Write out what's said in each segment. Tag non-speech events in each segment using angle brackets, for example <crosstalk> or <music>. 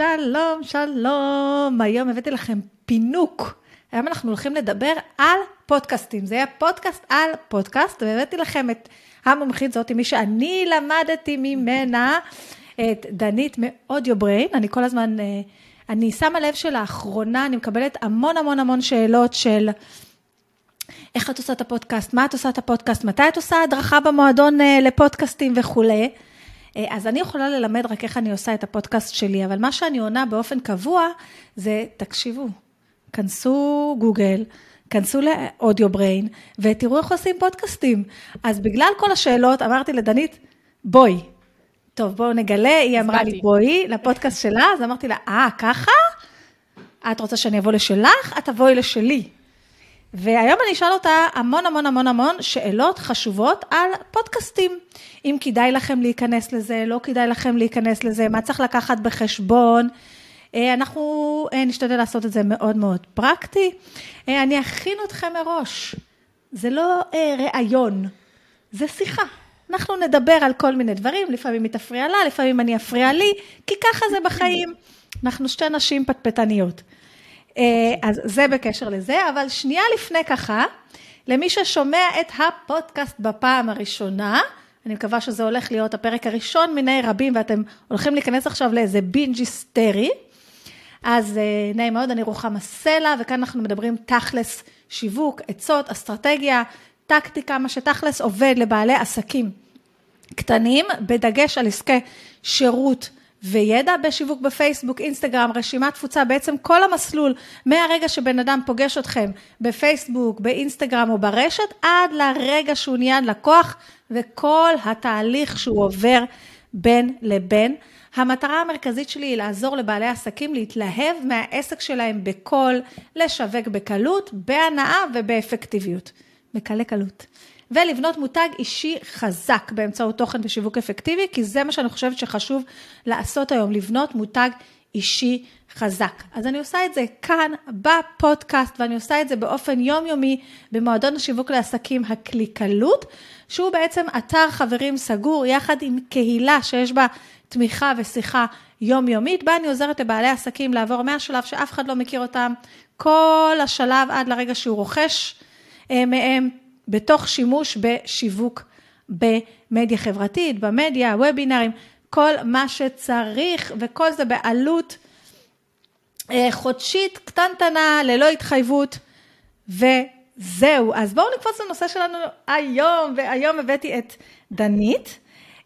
שלום, שלום. היום הבאתי לכם פינוק. היום אנחנו הולכים לדבר על פודקאסטים. זה יהיה פודקאסט על פודקאסט, והבאתי לכם את המומחית זאת, מי שאני למדתי ממנה, את דנית מאודיו בריין. אני כל הזמן, אה, אני שמה לב שלאחרונה אני מקבלת המון המון המון שאלות של... איך את עושה את הפודקאסט, מה את עושה את הפודקאסט, מתי את עושה הדרכה במועדון אה, לפודקאסטים וכולי. אה, אז אני יכולה ללמד רק איך אני עושה את הפודקאסט שלי, אבל מה שאני עונה באופן קבוע זה, תקשיבו, כנסו גוגל, כנסו לאודיו בריין, ותראו איך עושים פודקאסטים. אז בגלל כל השאלות, אמרתי לדנית, בואי. טוב, בואו נגלה, היא אמרה לי, בואי, לפודקאסט שלה, אז אמרתי לה, אה, ככה? את רוצה שאני אבוא לשלך? את תבואי לשלי. והיום אני אשאל אותה המון המון המון המון שאלות חשובות על פודקאסטים. אם כדאי לכם להיכנס לזה, לא כדאי לכם להיכנס לזה, מה צריך לקחת בחשבון. אה, אנחנו אה, נשתדל לעשות את זה מאוד מאוד פרקטי. אה, אני אכין אתכם מראש. זה לא ראיון, זה שיחה. אנחנו נדבר על כל מיני דברים, לפעמים היא תפריע לה, לפעמים אני אפריע לי, כי ככה זה בחיים. אנחנו שתי נשים פטפטניות. אז זה בקשר לזה, אבל שנייה לפני ככה, למי ששומע את הפודקאסט בפעם הראשונה, אני מקווה שזה הולך להיות הפרק הראשון מיני רבים, ואתם הולכים להיכנס עכשיו לאיזה בינג' היסטרי. אז אה, נעים מאוד, אני רוחמה סלע, וכאן אנחנו מדברים תכלס שיווק, עצות, אסטרטגיה, טקטיקה, מה שתכלס עובד לבעלי עסקים קטנים, בדגש על עסקי שירות וידע בשיווק בפייסבוק, אינסטגרם, רשימת תפוצה, בעצם כל המסלול, מהרגע שבן אדם פוגש אתכם בפייסבוק, באינסטגרם או ברשת, עד לרגע שהוא נהיה לקוח, וכל התהליך שהוא עובר בין לבין. המטרה המרכזית שלי היא לעזור לבעלי עסקים להתלהב מהעסק שלהם בקול, לשווק בקלות, בהנאה ובאפקטיביות. בקלי קלות. ולבנות מותג אישי חזק באמצעות תוכן ושיווק אפקטיבי, כי זה מה שאני חושבת שחשוב לעשות היום, לבנות מותג אישי חזק. אז אני עושה את זה כאן בפודקאסט, ואני עושה את זה באופן יומיומי במועדון השיווק לעסקים הקליקלות, שהוא בעצם אתר חברים סגור יחד עם קהילה שיש בה תמיכה ושיחה יומיומית, בה אני עוזרת לבעלי עסקים לעבור מהשלב שאף אחד לא מכיר אותם, כל השלב עד לרגע שהוא רוכש אה, מהם, בתוך שימוש בשיווק במדיה חברתית, במדיה, וובינארים, כל מה שצריך, וכל זה בעלות אה, חודשית קטנטנה, ללא התחייבות, וזהו. אז בואו נקפוץ לנושא שלנו היום, והיום הבאתי את דנית.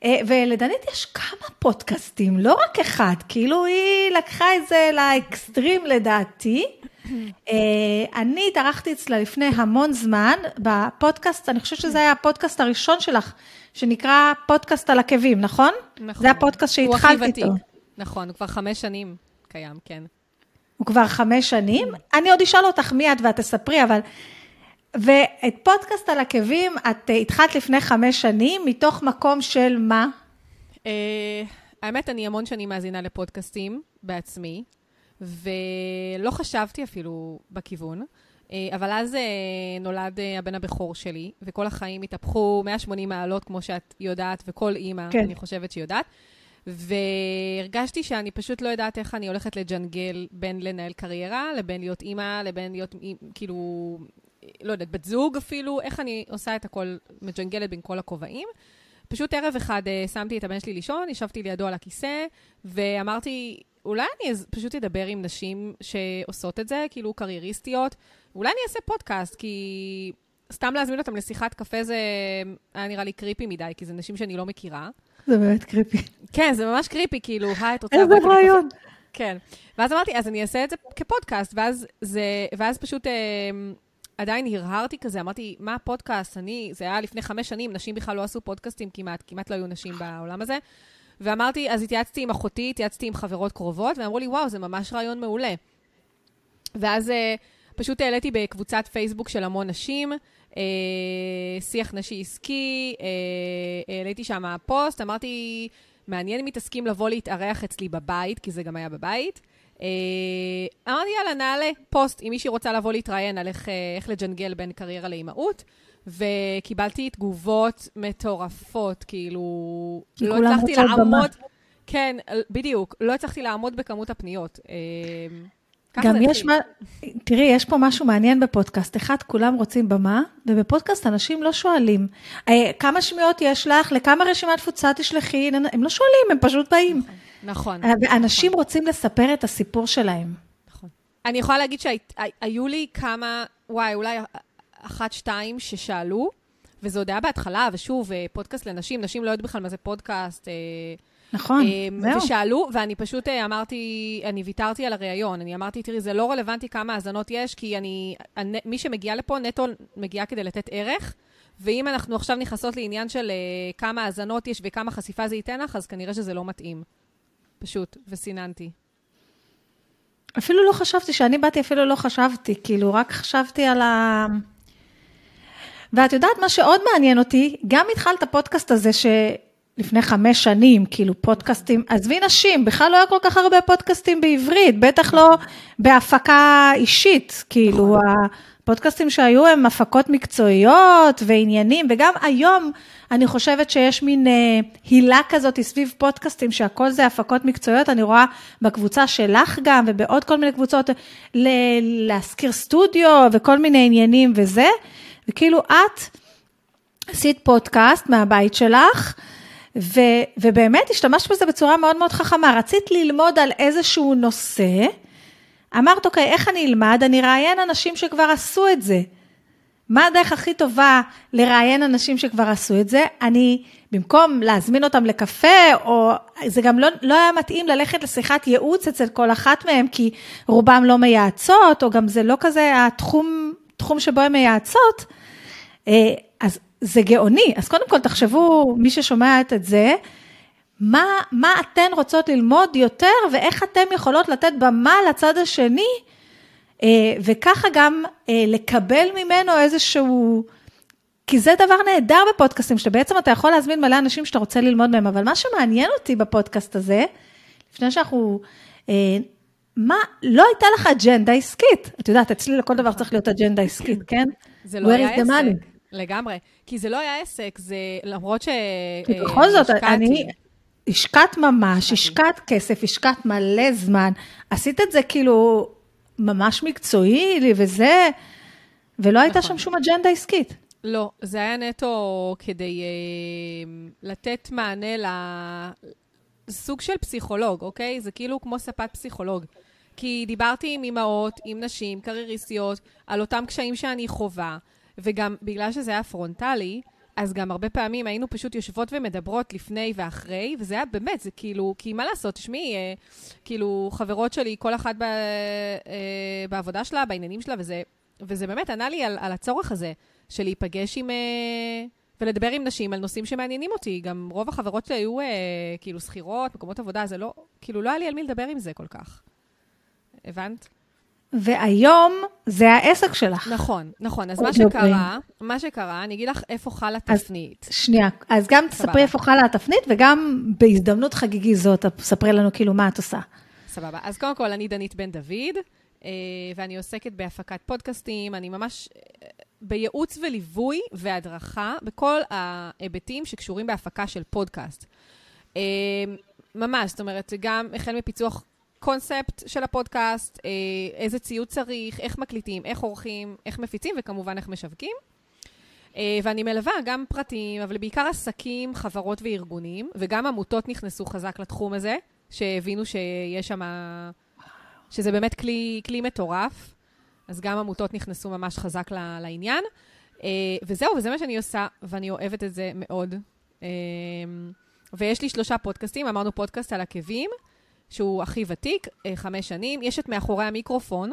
אה, ולדנית יש כמה פודקאסטים, לא רק אחד, כאילו היא לקחה את זה לאקסטרים לדעתי. אה, אני התארחתי אצלה לפני המון זמן בפודקאסט, אני חושבת שזה היה הפודקאסט הראשון שלך, שנקרא פודקאסט על עקבים, נכון? נכון. זה הפודקאסט שהתחלתי איתו. נכון, הוא כבר חמש שנים קיים, כן. הוא כבר חמש שנים? אני עוד אשאל אותך מי את ואת תספרי, אבל ואת פודקאסט על עקבים, את אה, התחלת לפני חמש שנים, מתוך מקום של מה? Uh, האמת, אני המון שנים מאזינה לפודקאסטים בעצמי, ולא חשבתי אפילו בכיוון. Uh, אבל אז uh, נולד uh, הבן הבכור שלי, וכל החיים התהפכו 180 מעלות, כמו שאת יודעת, וכל אימא, כן. אני חושבת שיודעת. והרגשתי שאני פשוט לא יודעת איך אני הולכת לג'נגל בין לנהל קריירה, לבין להיות אימא, לבין להיות, כאילו, לא יודעת, בת זוג אפילו, איך אני עושה את הכל, מג'נגלת בין כל הכובעים. פשוט ערב אחד שמתי את הבן שלי לישון, ישבתי לידו על הכיסא, ואמרתי, אולי אני פשוט אדבר עם נשים שעושות את זה, כאילו קרייריסטיות, אולי אני אעשה פודקאסט, כי סתם להזמין אותם לשיחת קפה זה היה נראה לי קריפי מדי, כי זה נשים שאני לא מכירה. זה באמת קריפי. כן, זה ממש קריפי, כאילו, היי, את רוצה... איזה רעיון. כן. ואז אמרתי, אז אני אעשה את זה כפודקאסט, ואז, זה, ואז פשוט... אה, עדיין הרהרתי כזה, אמרתי, מה הפודקאסט? אני, זה היה לפני חמש שנים, נשים בכלל לא עשו פודקאסטים כמעט, כמעט לא היו נשים בעולם הזה. ואמרתי, אז התייעצתי עם אחותי, התייעצתי עם חברות קרובות, ואמרו לי, וואו, זה ממש רעיון מעולה. ואז uh, פשוט העליתי בקבוצת פייסבוק של המון נשים, uh, שיח נשי עסקי, uh, העליתי שם פוסט, אמרתי, מעניין אם תסכים לבוא להתארח אצלי בבית, כי זה גם היה בבית. אה, אמרתי, יאללה, נעלה פוסט אם מישהי רוצה לבוא להתראיין על איך, איך לג'נגל בין קריירה לאימהות, וקיבלתי תגובות מטורפות, כאילו, לא הצלחתי לעמוד. כן, בדיוק. לא הצלחתי לעמוד בכמות הפניות. אה, גם יש. מה, תראי, יש פה משהו מעניין בפודקאסט. אחד, כולם רוצים במה, ובפודקאסט אנשים לא שואלים, "אה, כמה שמיעות יש לך, לכמה רשימת תפוצה תשלחי, הם לא שואלים, הם פשוט באים. נכון. אה, ואנשים רוצים לספר את הסיפור שלהם. נכון. אני יכולה להגיד שהיו לי כמה, וואי, אולי אחת, שתיים ששאלו, וזה עוד היה בהתחלה, ושוב, אה, פודקאסט לנשים, נשים לא יודעות בכלל מה זה פודקאסט. אה, נכון, אמ, זהו. ושאלו, ואני פשוט אה, אמרתי, אני ויתרתי על הראיון. אני אמרתי, תראי, זה לא רלוונטי כמה האזנות יש, כי אני, הנ- מי שמגיע לפה, נטו מגיעה כדי לתת ערך. ואם אנחנו עכשיו נכנסות לעניין של אה, כמה האזנות יש וכמה חשיפה זה ייתן לך, אז כנראה שזה לא מתאים. פשוט, וסיננתי. אפילו לא חשבתי, כשאני באתי אפילו לא חשבתי, כאילו, רק חשבתי על ה... ואת יודעת מה שעוד מעניין אותי? גם התחלת הפודקאסט הזה שלפני חמש שנים, כאילו פודקאסטים, עזבי נשים, בכלל לא היה כל כך הרבה פודקאסטים בעברית, בטח לא בהפקה אישית, כאילו, הפודקאסטים שהיו הם הפקות מקצועיות ועניינים, וגם היום אני חושבת שיש מין אה, הילה כזאת סביב פודקאסטים, שהכל זה הפקות מקצועיות, אני רואה בקבוצה שלך גם, ובעוד כל מיני קבוצות, ל- להשכיר סטודיו וכל מיני עניינים וזה, וכאילו את עשית פודקאסט מהבית שלך, ו, ובאמת השתמשת בזה בצורה מאוד מאוד חכמה. רצית ללמוד על איזשהו נושא, אמרת, אוקיי, איך אני אלמד? אני אראיין אנשים שכבר עשו את זה. מה הדרך הכי טובה לראיין אנשים שכבר עשו את זה? אני, במקום להזמין אותם לקפה, או זה גם לא, לא היה מתאים ללכת לשיחת ייעוץ אצל כל אחת מהם, כי רובם לא מייעצות, או גם זה לא כזה התחום, תחום שבו הן מייעצות. אה, אז זה גאוני. אז קודם כל תחשבו, מי ששומעת את זה, מה, מה אתן רוצות ללמוד יותר, ואיך אתן יכולות לתת במה לצד השני, אה, וככה גם אה, לקבל ממנו איזשהו... כי זה דבר נהדר בפודקאסטים, שבעצם אתה יכול להזמין מלא אנשים שאתה רוצה ללמוד מהם, אבל מה שמעניין אותי בפודקאסט הזה, לפני שאנחנו... אה, מה, לא הייתה לך אג'נדה עסקית. את יודעת, אצלי לכל דבר צריך להיות אג'נדה עסקית, כן? זה לא היה? עסק. לגמרי. כי זה לא היה עסק, זה למרות ש... כי אה, בכל זאת. אני השקעת ממש, השקעת כסף, השקעת מלא זמן, עשית את זה כאילו ממש מקצועי וזה, ולא הייתה נכון. שם שום אג'נדה עסקית. לא, זה היה נטו כדי אה, לתת מענה לסוג של פסיכולוג, אוקיי? זה כאילו כמו ספת פסיכולוג. כי דיברתי עם אימהות, עם נשים, קרייריסטיות, על אותם קשיים שאני חווה, וגם בגלל שזה היה פרונטלי, אז גם הרבה פעמים היינו פשוט יושבות ומדברות לפני ואחרי, וזה היה באמת, זה כאילו, כי מה לעשות, תשמעי, אה, כאילו, חברות שלי, כל אחת ב, אה, בעבודה שלה, בעניינים שלה, וזה, וזה באמת ענה לי על, על הצורך הזה, של להיפגש עם... אה, ולדבר עם נשים על נושאים שמעניינים אותי. גם רוב החברות שלי היו אה, כאילו שכירות, מקומות עבודה, זה לא, כאילו, לא היה לי על מי לדבר עם זה כל כך. הבנת? והיום זה העסק שלך. נכון, נכון. אז עוד מה שקרה, מה שקרה, אני אגיד לך איפה חלה אז- תפנית. שנייה, אז גם. תספרי איפה חלה התפנית, וגם בהזדמנות חגיגית זאת, תספרי לנו כאילו מה את עושה. סבבה. אז קודם כל, אני דנית בן דוד, אה, ואני עוסקת בהפקת פודקאסטים, אני ממש אה, בייעוץ וליווי והדרכה בכל ההיבטים שקשורים בהפקה של פודקאסט. אה, ממש, זאת אומרת, גם החל מפיצוח קונספט של הפודקאסט, אה, איזה ציוד צריך, איך מקליטים, איך עורכים, איך מפיצים, וכמובן איך משווקים. אה, ואני מלווה גם פרטים, אבל בעיקר עסקים, חברות וארגונים, וגם עמותות נכנסו חזק לתחום הזה, שהבינו שיש שם, שזה באמת כלי, כלי מטורף. אז גם עמותות נכנסו ממש חזק לעניין. אה, וזהו, וזה מה שאני עושה, ואני אוהבת את זה מאוד. ויש לי שלושה פודקאסטים, אמרנו פודקאסט על עקבים, שהוא הכי ותיק, אה, חמש שנים. יש את מאחורי המיקרופון,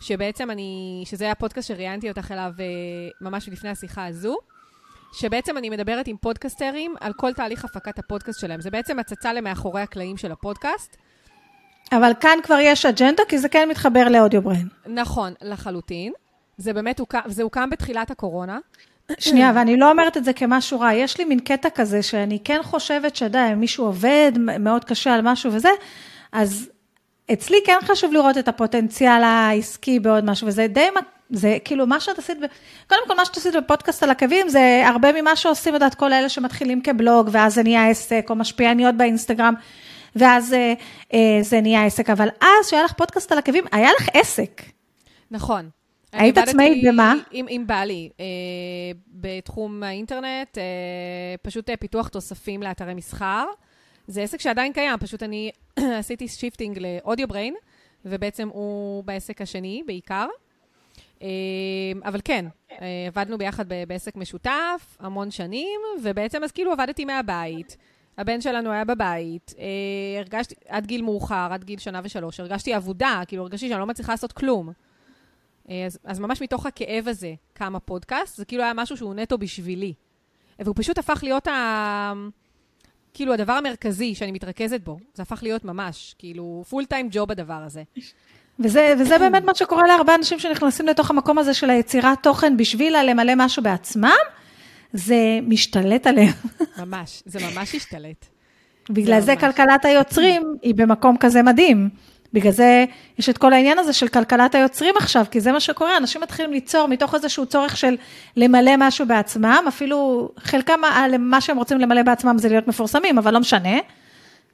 שבעצם אני, שזה הפודקאסט שראיינתי אותך אליו אה, ממש לפני השיחה הזו, שבעצם אני מדברת עם פודקסטרים על כל תהליך הפקת הפודקאסט שלהם. זה בעצם הצצה למאחורי הקלעים של הפודקאסט. אבל כאן כבר יש אג'נדה, כי זה כן מתחבר ל Audio Brain. נכון, לחלוטין. זה באמת הוקם, זה הוקם בתחילת הקורונה. שנייה, ואני לא אומרת את זה כמשהו רע, יש לי מין קטע כזה שאני כן חושבת אם מישהו עובד מאוד קשה על משהו וזה, אז אצלי כן חשוב לראות את הפוטנציאל העסקי בעוד משהו, וזה די, זה כאילו מה שאת עשית, קודם כל מה שאת עשית בפודקאסט על עקבים, זה הרבה ממה שעושים, את יודעת, כל אלה שמתחילים כבלוג, ואז זה נהיה עסק, או משפיעניות באינסטגרם. ואז אה, אה, זה נהיה עסק, אבל אז שהיה לך פודקאסט על עקבים, היה לך עסק. נכון. היית עצמאית במה? עם, עם בעלי, אה, בתחום האינטרנט, אה, פשוט אה, פיתוח תוספים לאתרי מסחר. זה עסק שעדיין קיים, פשוט אני <clears throat> עשיתי shifting ל Audio Brain, ובעצם הוא בעסק השני בעיקר. אה, אבל כן, אה, עבדנו ביחד בעסק משותף המון שנים, ובעצם אז כאילו עבדתי מהבית. הבן שלנו היה בבית, אה, הרגשתי, עד גיל מאוחר, עד גיל שנה ושלוש, הרגשתי אבודה, כאילו הרגשתי שאני לא מצליחה לעשות כלום. אז, אז ממש מתוך הכאב הזה קם הפודקאסט, זה כאילו היה משהו שהוא נטו בשבילי. והוא פשוט הפך להיות ה... כאילו הדבר המרכזי שאני מתרכזת בו. זה הפך להיות ממש, כאילו, פול טיים ג'וב הדבר הזה. וזה, וזה באמת מה שקורה להרבה אנשים שנכנסים לתוך המקום הזה של היצירת תוכן בשביל למלא משהו בעצמם, זה משתלט עליהם. ממש, זה ממש השתלט. בגלל זה ממש. כלכלת היוצרים היא במקום כזה מדהים. בגלל זה יש את כל העניין הזה של כלכלת היוצרים עכשיו, כי זה מה שקורה, אנשים מתחילים ליצור מתוך איזשהו צורך של למלא משהו בעצמם, אפילו חלקם, ה- מה שהם רוצים למלא בעצמם זה להיות מפורסמים, אבל לא משנה,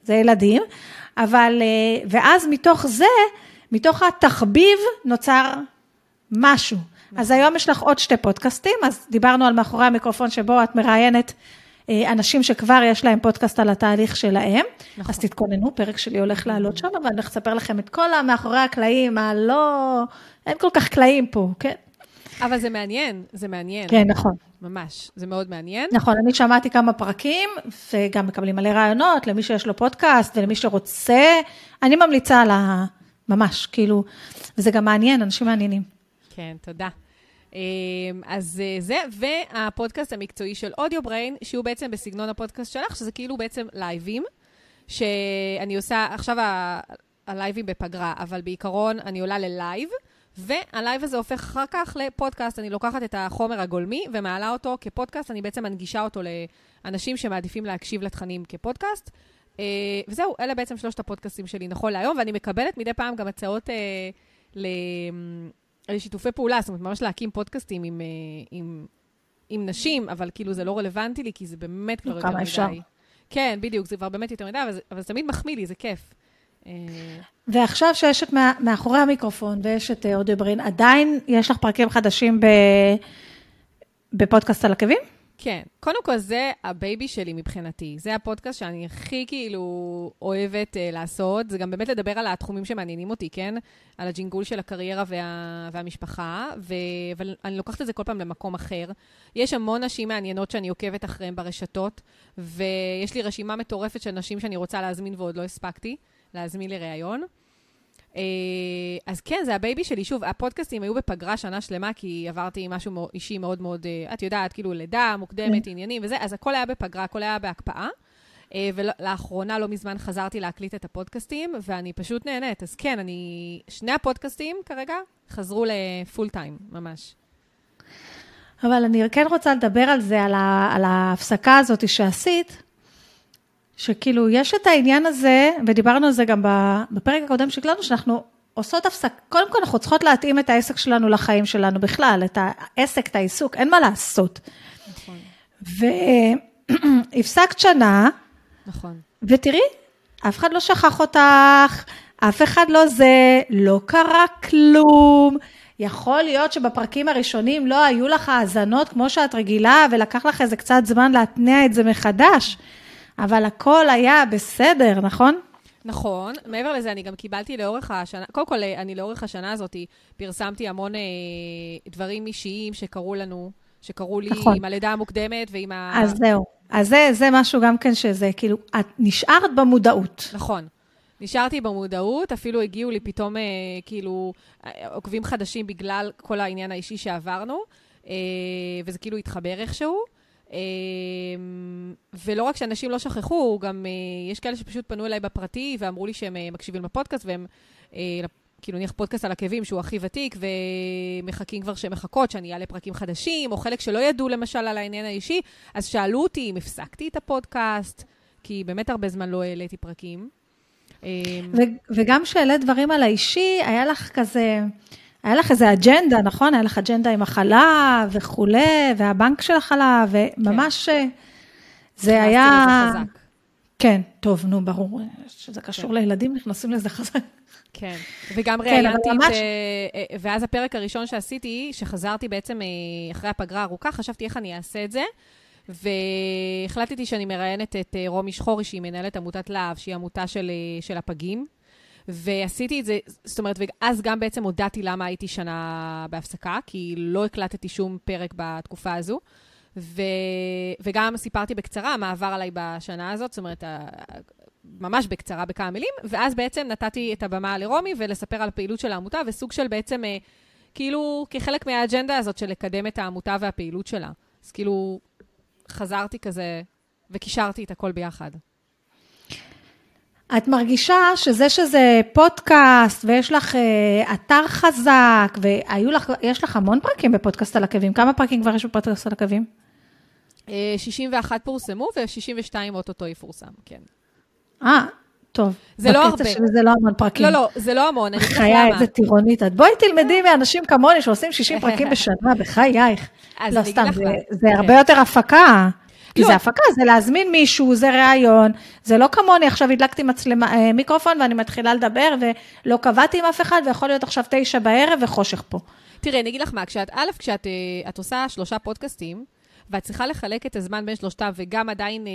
זה ילדים. אבל, אה, ואז מתוך זה, מתוך התחביב נוצר משהו. אז היום יש לך עוד שתי פודקאסטים, אז דיברנו על מאחורי המיקרופון שבו את מראיינת אה, אנשים שכבר יש להם פודקאסט על התהליך שלהם. נכון. אז תתכוננו, פרק שלי הולך לעלות שם, ואני הולך לספר לכם את כל המאחורי הקלעים, הלא... אין כל כך קלעים פה, כן? אבל זה מעניין, זה מעניין. כן, נכון. ממש, זה מאוד מעניין. נכון, אני שמעתי כמה פרקים, וגם מקבלים מלא רעיונות למי שיש לו פודקאסט ולמי שרוצה. אני ממליצה על ה... ממש, כאילו, וזה גם מעניין, אנשים מעניינים. כן, תודה. אמ, אז אה, זה, והפודקאסט המקצועי של Audio Brain, שהוא בעצם בסגנון הפודקאסט שלך, שזה כאילו בעצם לייבים, שאני עושה, עכשיו ה- הלייבים בפגרה, אבל בעיקרון אני עולה ללייב, והלייב הזה הופך אחר כך לפודקאסט. אני לוקחת את החומר הגולמי ומעלה אותו כפודקאסט, אני בעצם מנגישה אותו לאנשים שמעדיפים להקשיב לתכנים כפודקאסט. אה, וזהו, אלה בעצם שלושת הפודקאסטים שלי נכון להיום, ואני מקבלת מדי פעם גם הצעות אה, ל... לשיתופי פעולה, זאת אומרת, ממש להקים פודקאסטים עם, אה, עם, עם נשים, אבל כאילו זה לא רלוונטי לי, כי זה באמת כבר נו, יותר כמה מדי. אפשר. כן, בדיוק, זה כבר באמת יותר מדי, אבל אבל זה תמיד מחמיא לי, זה כיף. אה, ועכשיו שיש את מאחורי המיקרופון ויש את אה, אודיו ברין, עדיין יש לך פרקים חדשים ב... בפודקאסט על עקבים? כן, קודם כל זה הבייבי שלי מבחינתי. זה הפודקאסט שאני הכי כאילו אוהבת אה, לעשות. זה גם באמת לדבר על התחומים שמעניינים אותי, כן? על הג'ינגול של הקריירה וה... והמשפחה, ו... אבל אני לוקחת את זה כל פעם למקום אחר. יש המון נשים מעניינות שאני עוקבת אחריהן ברשתות, ויש לי רשימה מטורפת של נשים שאני רוצה להזמין ועוד לא הספקתי להזמין לראיון. אה, אז כן, זה הבייבי שלי. שוב, הפודקאסטים היו בפגרה שנה שלמה, כי עברתי משהו אישי מאוד מאוד, אה, את יודעת, כאילו לידה מוקדמת, עניינים וזה, אז הכל היה בפגרה, הכל היה בהקפאה. אה, ולאחרונה, לא מזמן, חזרתי להקליט את הפודקאסטים, ואני פשוט נהנית. אז כן, אני... שני הפודקאסטים כרגע חזרו לפול טיים, ממש. אבל אני כן רוצה לדבר על זה, על, ה, על ההפסקה הזאת שעשית, שכאילו, יש את העניין הזה, ודיברנו על זה גם בפרק הקודם שהקלטנו, שאנחנו עושות הפסקה, קודם כל אנחנו צריכות להתאים את העסק שלנו לחיים שלנו בכלל, את העסק, את העיסוק, אין מה לעשות. נכון. והפסקת <clears throat> שנה, נכון. ותראי, אף אחד לא שכח אותך, אף אחד לא זה, לא קרה כלום. יכול להיות שבפרקים הראשונים לא היו לך האזנות כמו שאת רגילה, ולקח לך איזה קצת זמן להתניע את זה מחדש, אבל הכל היה בסדר, נכון? נכון, מעבר לזה, אני גם קיבלתי לאורך השנה, קודם כל, אני לאורך השנה הזאת פרסמתי המון אה, דברים אישיים שקרו לנו, שקרו לי נכון. עם הלידה המוקדמת ועם ה... אז זהו. אז זה, זה משהו גם כן שזה, כאילו, את נשארת במודעות. נכון. נשארתי במודעות, אפילו הגיעו לי פתאום, אה, כאילו, אה, עוקבים חדשים בגלל כל העניין האישי שעברנו, אה, וזה כאילו התחבר איכשהו. אה, ולא רק שאנשים לא שכחו, גם אה, יש כאלה שפשוט פנו אליי בפרטי ואמרו לי שהם אה, מקשיבים לפודקאסט, והם, אה, כאילו, נניח פודקאסט על עקבים, שהוא הכי ותיק, ומחכים כבר שמחכות שאני אעלה פרקים חדשים, או חלק שלא ידעו למשל על העניין האישי, אז שאלו אותי אם הפסקתי את הפודקאסט, כי באמת הרבה זמן לא העליתי פרקים. ו- וגם כשהעלית דברים על האישי, היה לך כזה, היה לך איזה אג'נדה, נכון? היה לך אג'נדה עם החלב וכולי, והבנק של החלב, וממש, אה, זה נכנסתי היה... לזה חזק. כן, טוב, נו, ברור, שזה קשור לילדים, נכנסים לזה חזק. כן, וגם כן, ראיינתי את... ממש- אה, אה, ואז הפרק הראשון שעשיתי, שחזרתי בעצם אה, אחרי הפגרה הארוכה, חשבתי איך אני אעשה את זה, והחלטתי שאני מראיינת את רומי שחורי, שהיא מנהלת עמותת להב, שהיא עמותה של, של הפגים. ועשיתי את זה, זאת אומרת, ואז גם בעצם הודעתי למה הייתי שנה בהפסקה, כי לא הקלטתי שום פרק בתקופה הזו. ו... וגם סיפרתי בקצרה מה עבר עליי בשנה הזאת, זאת אומרת, ממש בקצרה, בכמה מילים, ואז בעצם נתתי את הבמה לרומי ולספר על הפעילות של העמותה, וסוג של בעצם, אה, כאילו, כחלק מהאג'נדה הזאת של לקדם את העמותה והפעילות שלה. אז כאילו, חזרתי כזה וקישרתי את הכל ביחד. את מרגישה שזה שזה פודקאסט, ויש לך אה, אתר חזק, והיו לך, יש לך המון פרקים בפודקאסט על עקבים. כמה פרקים כבר יש בפודקאסט על עקבים? אה, 61 פורסמו ו-62 אוטוטו יפורסם, כן. אה, טוב. זה לא הרבה. זה לא המון פרקים. לא, לא, זה לא המון, אני אגיד לך בחיי, למה. איזה טירונית את. בואי תלמדי מאנשים כמוני שעושים 60 פרקים בשנה, <laughs> בחייך. לא, סתם, זה-. זה כן. הרבה יותר הפקה. כי לא. זה הפקה, זה להזמין מישהו, זה ראיון, זה לא כמוני, עכשיו הדלקתי מצלמה, אה, מיקרופון ואני מתחילה לדבר ולא קבעתי עם אף אחד, ויכול להיות עכשיו תשע בערב וחושך פה. תראי, אני אגיד לך מה, כשאת, א', כשאת אה, עושה שלושה פודקאסטים, ואת צריכה לחלק את הזמן בין שלושתם, וגם עדיין אה,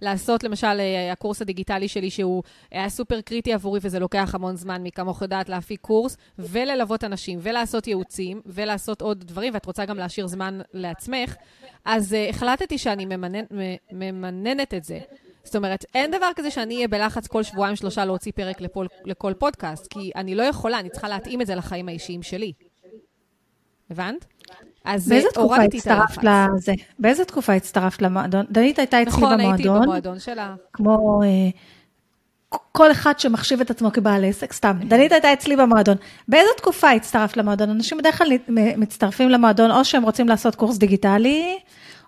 לעשות, למשל, אה, הקורס הדיגיטלי שלי, שהוא היה סופר קריטי עבורי, וזה לוקח המון זמן, מי כמוך יודעת להפיק קורס, וללוות אנשים, ולעשות ייעוצים, ולעשות עוד דברים, ואת רוצה גם להשאיר זמן לעצמך, אז אה, החלטתי שאני ממנן, ממננת את זה. זאת אומרת, אין דבר כזה שאני אהיה בלחץ כל שבועיים שלושה להוציא פרק לפול, לכל פודקאסט, כי אני לא יכולה, אני צריכה להתאים את זה לחיים האישיים שלי. הבנת? אז באיזה אה, תקופה הצטרפת. לזה? באיזה תקופה הצטרפת למועדון? דנית הייתה אצלי נכון, הייתי במועדון, במועדון שלה. כמו אה, כל אחד שמחשיב את עצמו כבעל עסק, סתם. דנית הייתה אצלי במועדון. באיזה תקופה הצטרפת למועדון? אנשים בדרך כלל מצטרפים למועדון, או שהם רוצים לעשות קורס דיגיטלי,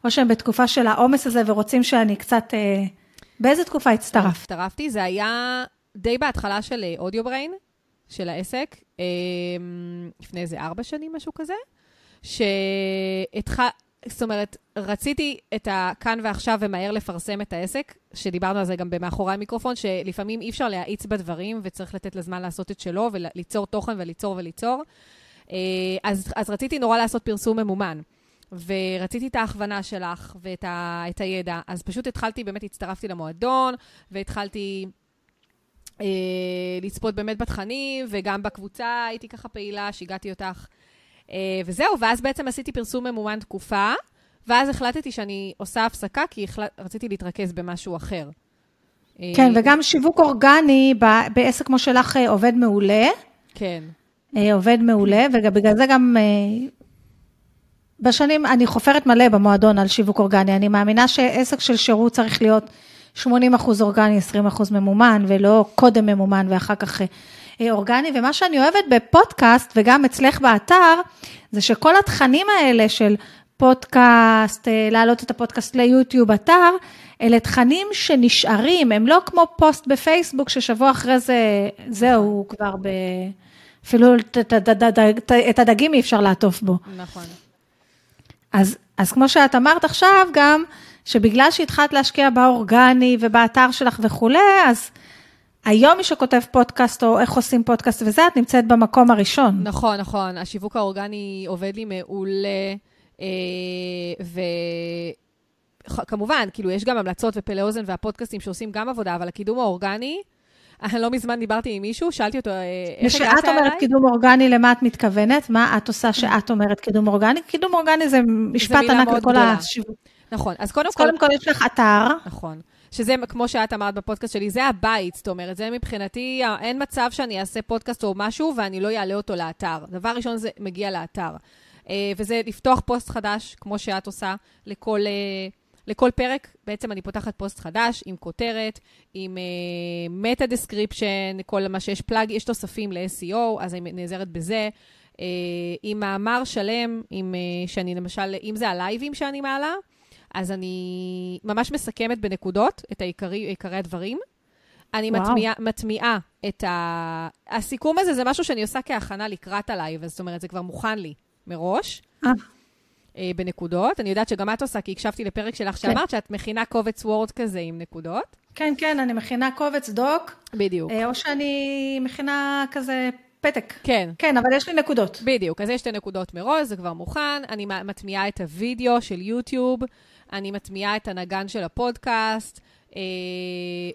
או שהם בתקופה של העומס הזה ורוצים שאני קצת... אה, באיזה תקופה הצטרפת? הצטרפתי, זה היה די בהתחלה של אודיו בריין, של העסק, אה, לפני איזה ארבע שנים, משהו כזה, שהתח... זאת אומרת, רציתי את הכאן ועכשיו ומהר לפרסם את העסק, שדיברנו על זה גם במאחורי המיקרופון, שלפעמים אי אפשר להאיץ בדברים וצריך לתת לזמן לעשות את שלו וליצור תוכן וליצור וליצור. אה, אז, אז רציתי נורא לעשות פרסום ממומן. ורציתי את ההכוונה שלך ואת ה, את הידע, אז פשוט התחלתי, באמת הצטרפתי למועדון, והתחלתי אה, לצפות באמת בתכנים, וגם בקבוצה הייתי ככה פעילה, שיגעתי אותך. אה, וזהו, ואז בעצם עשיתי פרסום ממומן תקופה, ואז החלטתי שאני עושה הפסקה, כי החלט, רציתי להתרכז במשהו אחר. אה, כן, וגם שיווק אורגני ב- בעסק כמו שלך אה, עובד מעולה. כן. עובד מעולה, ובגלל זה גם בשנים, אני חופרת מלא במועדון על שיווק אורגני. אני מאמינה שעסק של שירות צריך להיות 80 אחוז אורגני, 20 אחוז ממומן, ולא קודם ממומן ואחר כך אורגני. ומה שאני אוהבת בפודקאסט, וגם אצלך באתר, זה שכל התכנים האלה של פודקאסט, אה, להעלות את הפודקאסט ליוטיוב, אתר, אלה תכנים שנשארים, הם לא כמו פוסט בפייסבוק, ששבוע אחרי זה, זהו, כבר ב... אפילו את הדגים אי אפשר לעטוף בו. נכון. אז, אז כמו שאת אמרת עכשיו גם, שבגלל שהתחלת להשקיע באורגני ובאתר שלך וכולי, אז היום מי שכותב פודקאסט או איך עושים פודקאסט וזה, את נמצאת במקום הראשון. נכון, נכון. השיווק האורגני עובד לי מעולה, אה, וכמובן, כאילו, יש גם המלצות ופלא אוזן והפודקאסטים שעושים גם עבודה, אבל הקידום האורגני, אני לא מזמן דיברתי עם מישהו, שאלתי אותו, אה, איך הגעת כשאת אומרת אליי? קידום אורגני, למה את מתכוונת? מה את עושה שאת אומרת קידום אורגני? קידום אורגני זה משפט מילה ענק לכל. השיווק. נכון, אז קודם אז כל... קודם כל יש לך אתר, נכון. שזה, כמו שאת אמרת בפודקאסט שלי, זה הבית, זאת אומרת, זה מבחינתי, אין מצב שאני אעשה פודקאסט או משהו ואני לא אעלה אותו לאתר. דבר ראשון, זה מגיע לאתר. אה, וזה לפתוח פוסט חדש, כמו שאת עושה, לכל, אה, לכל פרק. בעצם אני פותחת פוסט חדש עם כותרת, עם meta description, כל מה שיש plug, יש תוספים ל-SEO, אז אני נעזרת בזה. אה, עם מאמר שלם, עם, אה, שאני למשל, אם זה הלייבים שאני מעלה, אז אני ממש מסכמת בנקודות את העיקרי, עיקרי הדברים. אני. מטמיעה, מטמיעה את ה... הסיכום הזה זה משהו שאני עושה כהכנה לקראת הלייב, זאת אומרת, זה כבר מוכן לי מראש, אה. אה, בנקודות. אני יודעת שגם את עושה, כי הקשבתי לפרק שלך כן. שאמרת שאת מכינה קובץ Word כזה עם נקודות. כן, כן, אני מכינה קובץ doc, בדיוק. אה, או שאני מכינה כזה פתק. כן. כן, אבל יש לי נקודות. בדיוק, אז יש שתי נקודות מראש, זה כבר מוכן. אני מטמיעה את הוידאו של יוטיוב, אני מטמיעה את הנגן של הפודקאסט, אה,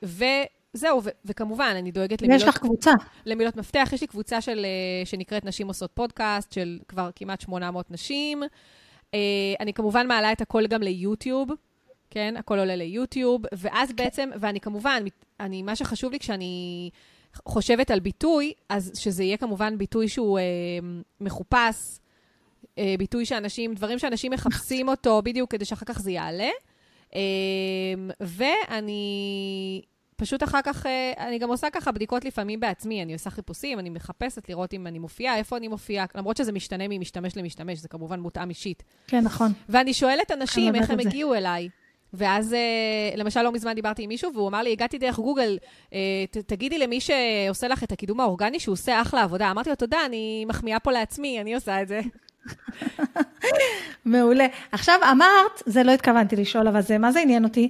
וזהו, ו- וכמובן, אני דואגת ויש לך קבוצה. למילות מפתח. יש לי קבוצה של, אה, שנקראת נשים עושות פודקאסט, של כבר כמעט 800 נשים. אה, אני כמובן מעלה את הכל גם ליוטיוב, כן? הכל עולה ליוטיוב, ואז בעצם, ואני כמובן, אני, מה שחשוב לי כשאני חושבת על ביטוי, אז שזה יהיה כמובן ביטוי שהוא אה, מחופש, ביטוי שאנשים, דברים שאנשים מחפשים אותו בדיוק כדי שאחר כך זה יעלה. אה, ואני פשוט אחר כך, אה, אני גם עושה ככה בדיקות לפעמים בעצמי, אני עושה חיפושים, אני מחפשת לראות אם אני מופיעה, איפה אני מופיעה, למרות שזה משתנה ממשתמש למשתמש, זה כמובן מותאם אישית. כן, נכון. ואני שואלת אנשים איך הם. הגיעו אליי. ואז, אה, למשל, לא מזמן דיברתי עם מישהו, והוא אמר לי, הגעתי דרך גוגל, אה, תגידי למי שעושה לך את הקידום האורגני, שהוא עושה אחלה עבודה. אמרתי לו, תודה, אני מחמיאה פה לעצמי, אני עושה את זה. מעולה. עכשיו, אמרת, זה לא התכוונתי לשאול, אבל זה, מה זה עניין אותי?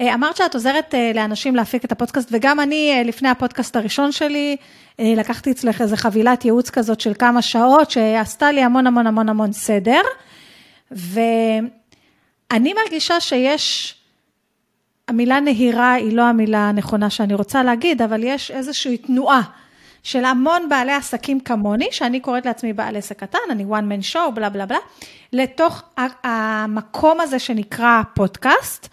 אה, אמרת שאת עוזרת אה, לאנשים להפיק את הפודקאסט, וגם אני, אה, לפני הפודקאסט הראשון שלי, לקחתי אצלך איזה חבילת ייעוץ כזאת של כמה שעות, שעשתה לי המון המון המון המון סדר, ואני מרגישה שיש, המילה נהירה היא לא המילה הנכונה שאני רוצה להגיד, אבל יש איזושהי תנועה. של המון בעלי עסקים כמוני, שאני קוראת לעצמי בעל עסק קטן, אני one man show, בלה בלה בלה, לתוך המקום הזה שנקרא פודקאסט.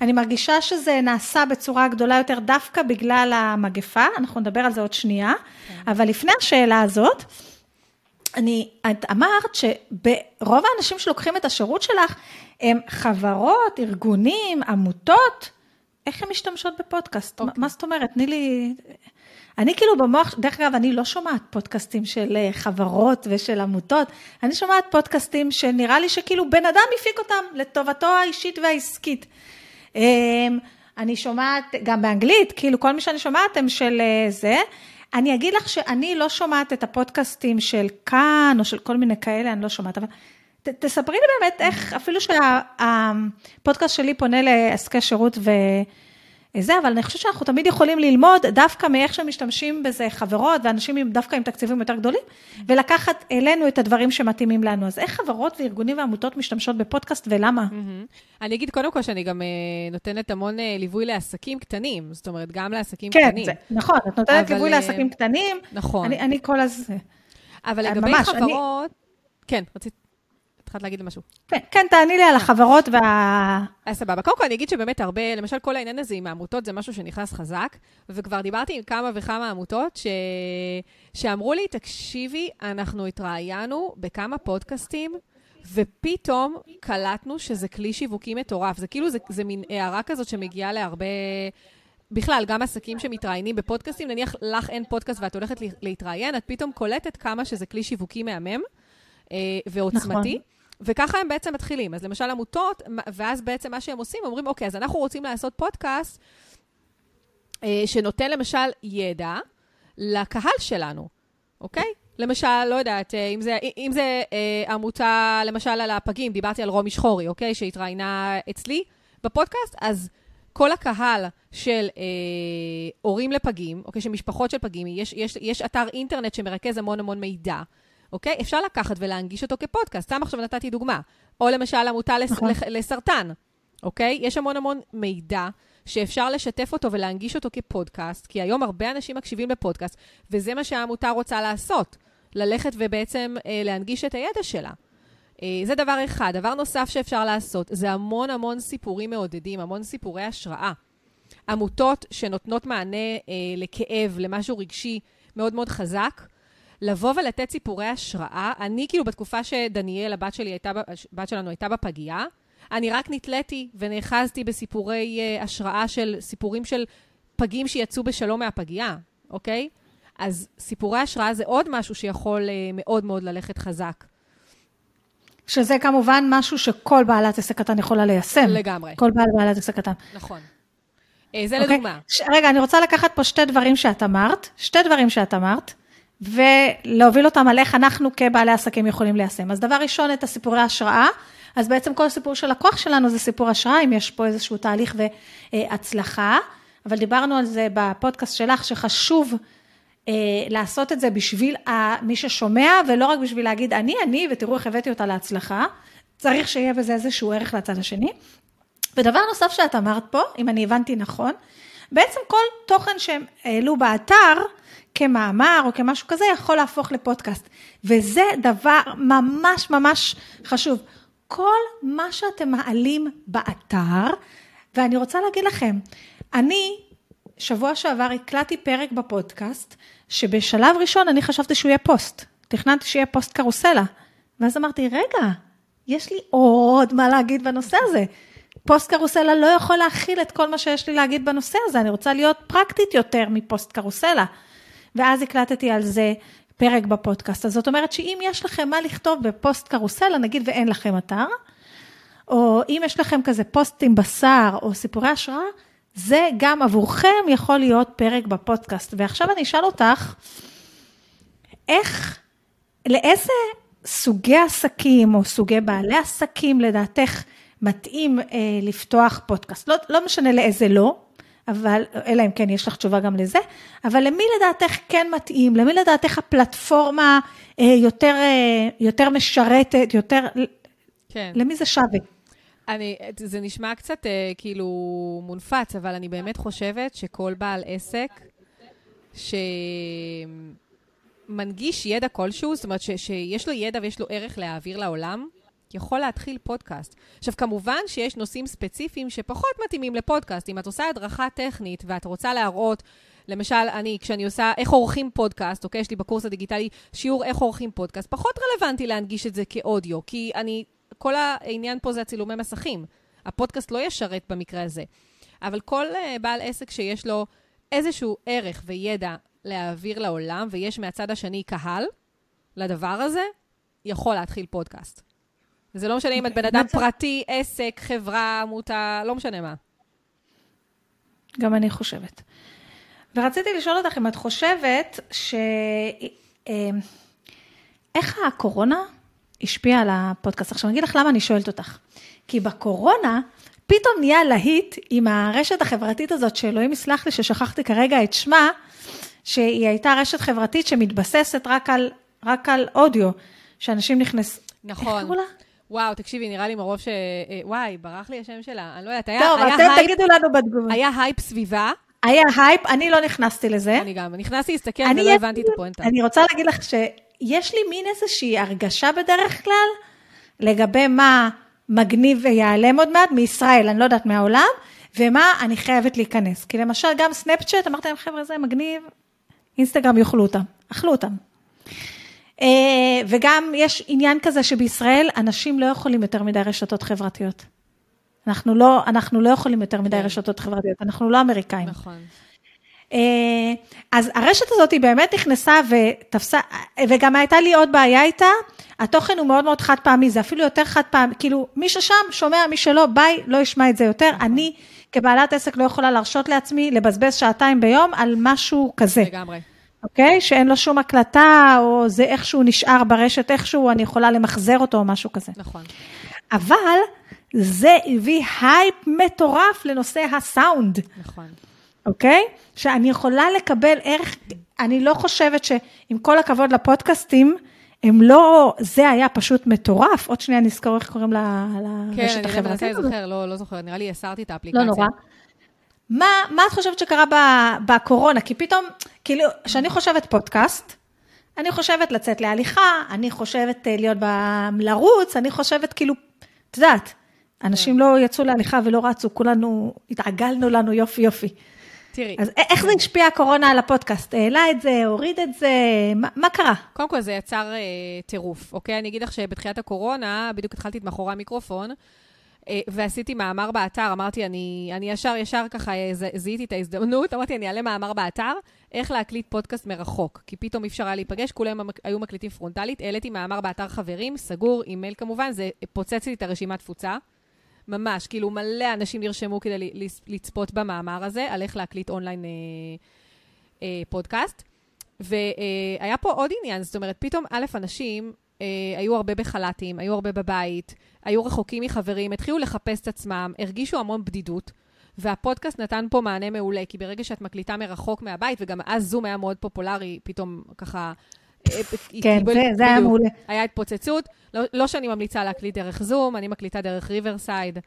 אני מרגישה שזה נעשה בצורה גדולה יותר דווקא בגלל המגפה, אנחנו נדבר על זה עוד שנייה, כן. אבל לפני השאלה הזאת, אני, את אמרת שברוב האנשים שלוקחים את השירות שלך, הם חברות, ארגונים, עמותות, איך הן משתמשות בפודקאסט? Okay. מה, אוקיי. מה זאת אומרת? תני לי... אני כאילו במוח, דרך אגב, אני לא שומעת פודקאסטים של אה, חברות ושל עמותות, אני שומעת פודקאסטים שנראה לי שכאילו בן אדם הפיק אותם לטובתו האישית והעסקית. אמ, אני שומעת גם באנגלית, כאילו כל מי שאני שומעת הם של אה, זה. אני אגיד לך שאני לא שומעת את הפודקאסטים של כאן, או של כל מיני כאלה, אני לא שומעת, אבל ת, תספרי לי באמת איך, אפילו שהפודקאסט שלי פונה לעסקי שירות ו... זה, אבל אני חושבת שאנחנו תמיד יכולים ללמוד דווקא מאיך שמשתמשים בזה חברות ואנשים עם, דווקא עם תקציבים יותר גדולים, ולקחת אלינו את הדברים שמתאימים לנו. אז איך חברות וארגונים ועמותות משתמשות בפודקאסט ולמה? אני אגיד קודם כל שאני גם uh, נותנת המון uh, ליווי לעסקים קטנים, זאת אומרת, גם לעסקים כן, קטנים. כן, נכון, את נותנת אבל, ליווי לעסקים קטנים. נכון. אני, אני כל הזה. אבל לגבי ממש, חברות, אני... כן, רצית... התחלת להגיד משהו. כן, כן, תעני לי על החברות וה... אז סבבה. קודם כל, אני אגיד שבאמת הרבה, למשל, כל העניין הזה עם העמותות זה משהו שנכנס חזק, וכבר דיברתי עם כמה וכמה עמותות ש... שאמרו לי, תקשיבי, אנחנו התראיינו בכמה פודקאסטים, ופתאום קלטנו שזה כלי שיווקי מטורף. זה כאילו, זה, זה מין הערה כזאת שמגיעה להרבה... בכלל, גם עסקים שמתראיינים בפודקאסטים, נניח לך אין פודקאסט ואת הולכת להתראיין, את פתאום קולטת כמה שזה כלי שיווקי מהמם אה, ועוצמתי. נכון. וככה הם בעצם מתחילים. אז למשל עמותות, ואז בעצם מה שהם עושים, אומרים, אוקיי, אז אנחנו רוצים לעשות פודקאסט אה, שנותן למשל ידע לקהל שלנו, אוקיי? למשל, לא יודעת, אה, אם זה, אם זה אה, עמותה, למשל על הפגים, דיברתי על רומי שחורי, אוקיי? שהתראיינה אצלי בפודקאסט, אז כל הקהל של אה, הורים לפגים, אוקיי? של משפחות של פגים, יש, יש, יש אתר אינטרנט שמרכז המון המון מידע. אוקיי? אפשר לקחת ולהנגיש אותו כפודקאסט. סתם עכשיו נתתי דוגמה. או למשל עמותה לס... נכון. לסרטן, אוקיי? יש המון המון מידע שאפשר לשתף אותו ולהנגיש אותו כפודקאסט, כי היום הרבה אנשים מקשיבים לפודקאסט, וזה מה שהעמותה רוצה לעשות, ללכת ובעצם אה, להנגיש את הידע שלה. אה, זה דבר אחד. דבר נוסף שאפשר לעשות, זה המון המון סיפורים מעודדים, המון סיפורי השראה. עמותות שנותנות מענה אה, לכאב, למשהו רגשי מאוד מאוד חזק, לבוא ולתת סיפורי השראה. אני, כאילו, בתקופה שדניאל, הבת שלי הייתה, הבת שלנו הייתה בפגייה, אני רק נתליתי ונאחזתי בסיפורי uh, השראה של, סיפורים של פגים שיצאו בשלום מהפגייה, אוקיי? אז סיפורי השראה זה עוד משהו שיכול uh, מאוד מאוד ללכת חזק. שזה כמובן משהו שכל בעלת עסק קטן יכולה ליישם. לגמרי. כל בעל בעלת עסק קטן. נכון. Uh, זה okay. אוקיי? לדוגמה. ש- רגע, אני רוצה לקחת פה שתי דברים שאת אמרת, שתי דברים שאת אמרת. ולהוביל אותם על איך אנחנו כבעלי עסקים יכולים ליישם. אז דבר ראשון, את הסיפורי השראה. אז בעצם כל סיפור של לקוח שלנו זה סיפור השראה, אם יש פה איזשהו תהליך והצלחה. אבל דיברנו על זה בפודקאסט שלך, שחשוב אה, לעשות את זה בשביל מי ששומע, ולא רק בשביל להגיד אני, אני, ותראו איך הבאתי אותה להצלחה. צריך שיהיה בזה איזשהו ערך לצד השני. ודבר נוסף שאת אמרת פה, אם אני הבנתי נכון, בעצם כל תוכן שהם העלו באתר, כמאמר או כמשהו כזה, יכול להפוך לפודקאסט. וזה דבר ממש ממש חשוב. כל מה שאתם מעלים באתר, ואני רוצה להגיד לכם, אני שבוע שעבר הקלטתי פרק בפודקאסט, שבשלב ראשון אני חשבתי שהוא יהיה פוסט. תכננתי שיהיה פוסט קרוסלה. ואז אמרתי, רגע, יש לי עוד מה להגיד בנושא הזה. פוסט קרוסלה לא יכול להכיל את כל מה שיש לי להגיד בנושא הזה, אני רוצה להיות פרקטית יותר מפוסט קרוסלה. ואז הקלטתי על זה פרק בפודקאסט. אז זאת אומרת שאם יש לכם מה לכתוב בפוסט קרוסלה, נגיד ואין לכם אתר, או אם יש לכם כזה פוסטים בשר או סיפורי השראה, זה גם עבורכם יכול להיות פרק בפודקאסט. ועכשיו אני אשאל אותך, איך, לאיזה סוגי עסקים או סוגי בעלי עסקים לדעתך מתאים אה, לפתוח פודקאסט? לא, לא משנה לאיזה לא, אבל, אלא אם כן יש לך תשובה גם לזה, אבל למי לדעתך כן מתאים? למי לדעתך הפלטפורמה אה, יותר, אה, יותר משרתת, יותר, כן. למי זה שווה? אני, זה נשמע קצת אה, כאילו מונפץ, אבל אני באמת חושבת שכל בעל עסק שמנגיש ידע כלשהו, זאת אומרת ש, שיש לו ידע ויש לו ערך להעביר לעולם, יכול להתחיל פודקאסט. עכשיו, כמובן שיש נושאים ספציפיים שפחות מתאימים לפודקאסט. אם את עושה הדרכה טכנית ואת רוצה להראות, למשל, אני, כשאני עושה איך עורכים פודקאסט, אוקיי? יש לי בקורס הדיגיטלי שיעור איך עורכים פודקאסט, פחות רלוונטי להנגיש את זה כאודיו, כי אני, כל העניין פה זה הצילומי מסכים. הפודקאסט לא ישרת במקרה הזה. אבל כל uh, בעל עסק שיש לו איזשהו ערך וידע להעביר לעולם, ויש מהצד השני קהל לדבר הזה, יכול להתחיל פודקאסט. זה לא משנה אם את בן אדם פרטי, עסק, חברה, עמותה, לא משנה מה. גם אני חושבת. ורציתי לשאול אותך אם את חושבת ש... אה, איך הקורונה השפיעה על הפודקאסט? עכשיו, אני אגיד לך למה אני שואלת אותך. כי בקורונה, פתאום נהיה להיט עם הרשת החברתית הזאת, שאלוהים יסלח לי ששכחתי כרגע את שמה, שהיא הייתה רשת חברתית שמתבססת רק על, רק על אודיו, שאנשים נכנסו... נכון. איך קראו לה? וואו, תקשיבי, נראה לי מרוב ש... אה, וואי, ברח לי השם שלה, אני לא יודעת, היה, טוב, היה אתם הייפ... תגידו לנו בתגובה. היה הייפ סביבה. היה הייפ, אני לא נכנסתי לזה. אני גם, נכנסתי להסתכל ולא הבנתי את הפואנטה. אני רוצה להגיד לך שיש לי מין איזושהי הרגשה בדרך כלל, לגבי מה מגניב ויעלם עוד מעט מישראל, אני לא יודעת מהעולם, ומה אני חייבת להיכנס. כי למשל, גם סנאפצ'אט, אמרתי להם, חבר'ה, זה מגניב, אינסטגרם יאכלו אותם, אכלו אותם. אה, וגם יש עניין כזה שבישראל אנשים לא יכולים יותר מדי רשתות חברתיות. אנחנו לא, אנחנו לא יכולים יותר מדי כן. רשתות חברתיות, אנחנו לא אמריקאים. נכון. אה, אז הרשת הזאת היא באמת נכנסה ותפסה, וגם הייתה לי עוד בעיה איתה, התוכן הוא מאוד מאוד חד פעמי, זה אפילו יותר חד פעמי, כאילו מי ששם שומע, מי שלא, ביי, לא ישמע את זה יותר. נכון. אני כבעלת עסק לא יכולה להרשות לעצמי לבזבז שעתיים ביום על משהו כזה. לגמרי. אוקיי? שאין לו שום הקלטה, או זה איכשהו נשאר ברשת, איכשהו אני יכולה למחזר אותו או משהו כזה. נכון. אבל זה הביא הייפ מטורף לנושא הסאונד. נכון. אוקיי? שאני יכולה לקבל ערך, אני לא חושבת שעם כל הכבוד לפודקאסטים, הם לא, זה היה פשוט מטורף. עוד שנייה נזכור איך קוראים לרשת החברתית. כן, אני מנסה להיזכר, לא, לא זוכרת, נראה לי הסרתי את האפליקציה. לא נורא. מה, מה את חושבת שקרה בקורונה? כי פתאום, כאילו, כשאני חושבת פודקאסט, אני חושבת לצאת להליכה, אני חושבת אה, להיות לרוץ, אני חושבת כאילו, את יודעת, אנשים כן. לא יצאו להליכה ולא רצו, כולנו התעגלנו לנו יופי יופי. תראי. אז איך זה השפיע הקורונה על הפודקאסט? העלה את זה, הוריד את זה, מה, מה קרה? קודם כל זה יצר אה, טירוף, אוקיי? אני אגיד לך שבתחילת הקורונה, בדיוק התחלתי את מאחורי המיקרופון, אה, ועשיתי מאמר באתר, אמרתי, אני, אני ישר, ישר ככה אה, זיהיתי את ההזדמנות, <laughs> אמרתי, אני אעלה מאמר באתר, איך להקליט פודקאסט מרחוק, כי פתאום אי אפשר היה להיפגש, כולם היו מקליטים פרונטלית, העליתי מאמר באתר חברים, סגור, אימייל כמובן, זה פוצץ לי את הרשימת תפוצה. ממש, כאילו מלא אנשים נרשמו כדי לצפות במאמר הזה, על איך להקליט אונליין אה, אה, פודקאסט. והיה אה, פה עוד עניין, זאת אומרת, פתאום א', אנשים אה, היו הרבה בחל"תים, היו הרבה בבית, היו רחוקים מחברים, התחילו לחפש את עצמם, הרגישו המון בדידות. והפודקאסט נתן פה מענה מעולה, כי ברגע שאת מקליטה מרחוק מהבית, וגם אז זום היה מאוד פופולרי, פתאום ככה... אה, כן, קיבל, זה, זה היה מעולה. היה התפוצצות. לא, לא שאני ממליצה להקליט דרך זום, אני מקליטה דרך ריברסייד,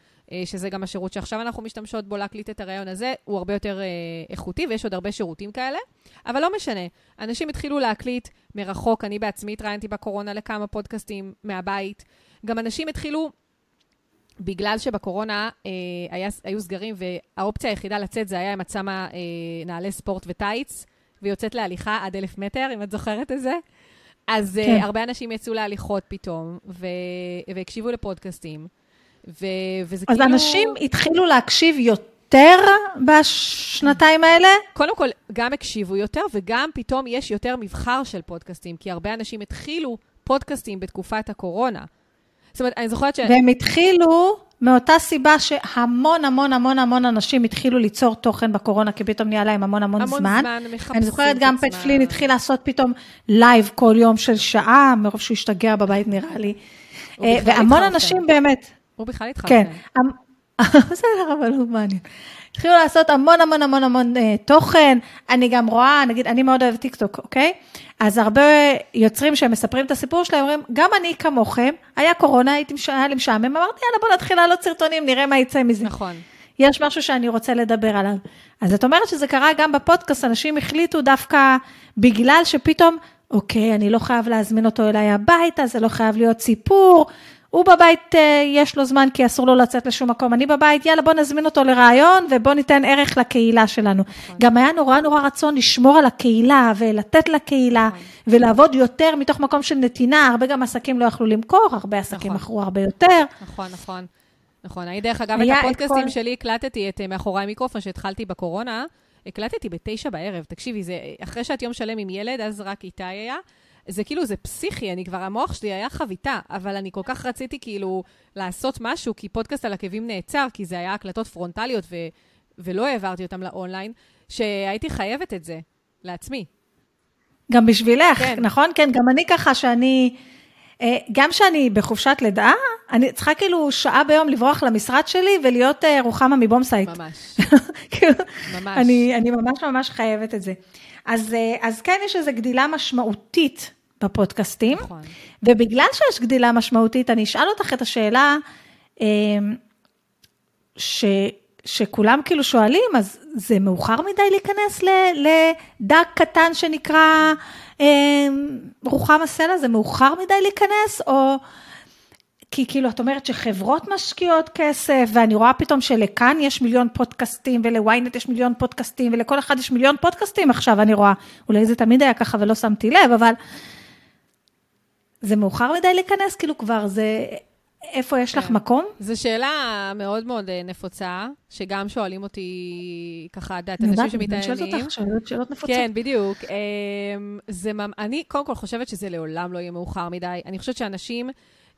שזה גם השירות שעכשיו אנחנו משתמשות בו להקליט את הרעיון הזה, הוא הרבה יותר אה, איכותי, ויש עוד הרבה שירותים כאלה. אבל לא משנה, אנשים התחילו להקליט מרחוק, אני בעצמי התראיינתי בקורונה לכמה פודקאסטים מהבית. גם אנשים התחילו בגלל שבקורונה אה, היה, היו סגרים, והאופציה היחידה לצאת זה היה אם את שמה אה, נעלי ספורט וטייץ, ויוצאת להליכה עד אלף מטר, אם את זוכרת את זה. אז אה, כן. אה, הרבה אנשים יצאו להליכות פתאום, ו... והקשיבו לפודקאסטים. ו... וזה אז כאילו... אז אנשים התחילו להקשיב יותר בשנתיים האלה? קודם כל, גם הקשיבו יותר, וגם פתאום יש יותר מבחר של פודקאסטים, כי הרבה אנשים התחילו פודקאסטים בתקופת הקורונה. זאת אומרת, אני זוכרת ש... והם התחילו מאותה סיבה שהמון המון המון המון אנשים התחילו ליצור תוכן בקורונה, כי פתאום נהיה להם המון המון, המון זמן. המון זמן, מחפשים אני זוכרת גם Pat Flynn התחיל לעשות פתאום לייב כל יום של שעה, מרוב שהוא השתגע בבית נראה לי. אה, והמון אנשים באמת... הוא בכלל התחלתם. כן. <laughs> בסדר, אבל הוא מעניין. התחילו לעשות המון המון המון המון אה, תוכן. אני גם רואה, נגיד, אני מאוד אוהבת טיקטוק, אוקיי? אז הרבה יוצרים שהם מספרים את הסיפור שלהם, אומרים, גם אני כמוכם, היה קורונה, הייתי, היה לי משעמם, אמרתי, יאללה, בוא נתחיל לעלות סרטונים, נראה מה יצא מזה. נכון. יש משהו שאני רוצה לדבר עליו. אז את אומרת שזה קרה גם בפודקאסט, אנשים החליטו דווקא בגלל שפתאום, אוקיי, אני לא חייב להזמין אותו אליי הביתה, זה לא חייב להיות סיפור. הוא בבית, אה, יש לו זמן כי אסור לו לצאת לשום מקום. אני בבית, יאללה, בוא נזמין אותו לריאיון ובוא ניתן ערך לקהילה שלנו. נכון. גם היה נורא נורא רצון לשמור על הקהילה ולתת לקהילה נכון. ולעבוד יותר מתוך מקום של נתינה. הרבה גם עסקים לא יכלו למכור, הרבה עסקים נכון. מכרו הרבה יותר. נכון, נכון. נכון. אני, דרך אגב, את הפודקאסטים כל... שלי הקלטתי את אה, מאחורי המיקרופון שהתחלתי בקורונה. הקלטתי בתשע בערב. תקשיבי, זה אחרי שאת יום שלם עם ילד, אז רק איתי היה. זה כאילו, זה פסיכי, אני כבר, המוח שלי היה חביתה, אבל אני כל כך רציתי כאילו לעשות משהו, כי פודקאסט על עקבים נעצר, כי זה היה הקלטות פרונטליות, ו, ולא העברתי אותם לאונליין, שהייתי חייבת את זה לעצמי. גם בשבילך, כן. נכון? כן, גם אני ככה שאני... אה, גם כשאני בחופשת לידה, אני צריכה כאילו שעה ביום לברוח למשרד שלי ולהיות אה, רוחמה מבומסייט. ממש. <laughs> כאילו, ממש. אני, אני ממש ממש חייבת את זה. אז, אה, אז כן, יש איזו גדילה משמעותית בפודקאסטים, נכון. ובגלל שיש גדילה משמעותית, אני אשאל אותך את השאלה, ש, שכולם כאילו שואלים, אז זה מאוחר מדי להיכנס לדג קטן שנקרא רוחמה סלע, זה מאוחר מדי להיכנס, או... כי כאילו, את אומרת שחברות משקיעות כסף, ואני רואה פתאום שלכאן יש מיליון פודקאסטים, ולוויינט יש מיליון פודקאסטים, ולכל אחד יש מיליון פודקאסטים עכשיו, אני רואה. אולי זה תמיד היה ככה ולא שמתי לב, אבל זה מאוחר מדי להיכנס, כאילו כבר זה... איפה יש לך כן. מקום? זו שאלה מאוד מאוד אה, נפוצה, שגם שואלים אותי, ככה, את יודעת, אנשים שמתעניינים. אני שואלת אותך שאלות, שאלות נפוצות. כן, בדיוק. אמ, זה, אני קודם כל חושבת שזה לעולם לא יהיה מאוחר מדי. אני חושבת שאנשים...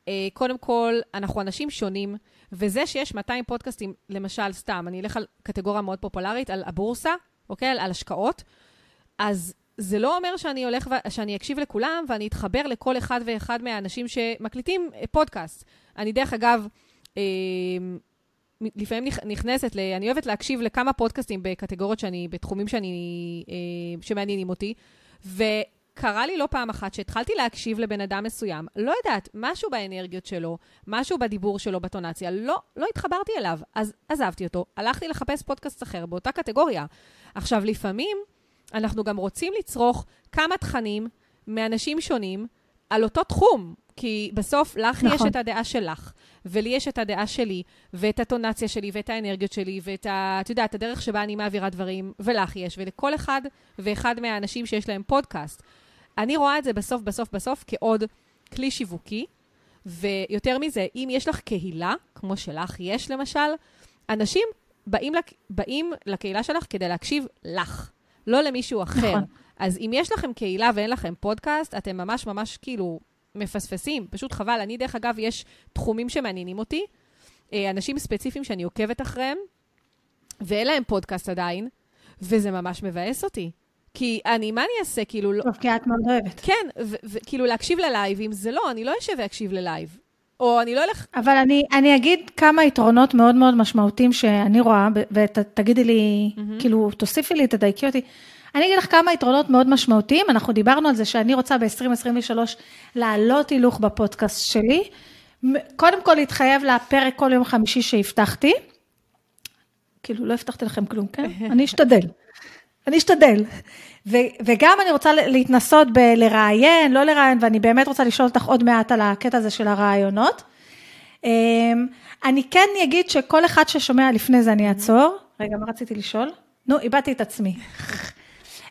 אה, קודם כל, אנחנו אנשים שונים, וזה שיש 200 פודקאסטים, למשל, סתם, אני אלך על קטגוריה מאוד פופולרית, על הבורסה, אוקיי? על השקעות, אז זה לא אומר שאני הולך, ו... שאני אקשיב לכולם ואני אתחבר לכל אחד ואחד מהאנשים שמקליטים אה, פודקאסט. אני, דרך אגב, אה, לפעמים נכנסת, ל... אני אוהבת להקשיב לכמה פודקאסטים בקטגוריות שאני, בתחומים שאני, אה, שמעניינים אותי, ו... קרה לי לא פעם אחת שהתחלתי להקשיב לבן אדם מסוים, לא יודעת, משהו באנרגיות שלו, משהו בדיבור שלו, בטונציה, לא, לא התחברתי אליו, אז עזבתי אותו, הלכתי לחפש פודקאסט אחר באותה קטגוריה. עכשיו, לפעמים אנחנו גם רוצים לצרוך כמה תכנים מאנשים שונים על אותו תחום, כי בסוף לך נכון. יש את הדעה שלך, ולי יש את הדעה שלי, ואת הטונציה שלי, ואת האנרגיות שלי, ואת ה... את יודעת, הדרך שבה אני מעבירה דברים, ולך יש, ולכל אחד ואחד מהאנשים שיש להם פודקאסט. אני רואה את זה בסוף, בסוף, בסוף כעוד כלי שיווקי, ויותר מזה, אם יש לך קהילה, כמו שלך יש למשל, אנשים באים, לק... באים לקהילה שלך כדי להקשיב לך, לא למישהו אחר. נכון. אז אם יש לכם קהילה ואין לכם פודקאסט, אתם ממש ממש כאילו מפספסים, פשוט חבל. אני, דרך אגב, יש תחומים שמעניינים אותי, אה, אנשים ספציפיים שאני עוקבת אחריהם, ואין להם פודקאסט עדיין, וזה ממש מבאס אותי. כי אני, מה אני אעשה? כאילו... לא... טוב, כי את מאוד אוהבת. כן, וכאילו להקשיב ללייבים, זה לא, אני לא אשב ואקשיב ללייב. או אני לא אלך... אבל אני, אני אגיד כמה יתרונות מאוד מאוד משמעותיים שאני רואה, ותגידי לי, mm-hmm. כאילו, תוסיפי לי, תדייקי אותי. אני אגיד לך כמה יתרונות מאוד משמעותיים. אנחנו דיברנו על זה שאני רוצה ב-2023 להעלות הילוך בפודקאסט שלי. קודם כל להתחייב לפרק כל יום חמישי שהבטחתי. כאילו, לא הבטחתי לכם כלום, כן? <laughs> אני אשתדל. אני אשתדל. ו- וגם אני רוצה להתנסות בלראיין, לא לראיין, ואני באמת רוצה לשאול אותך עוד מעט על הקטע הזה של הרעיונות. אמ, אני כן אגיד שכל אחד ששומע לפני זה אני אעצור. רגע, מה רציתי לשאול? נו, איבדתי את עצמי. <laughs>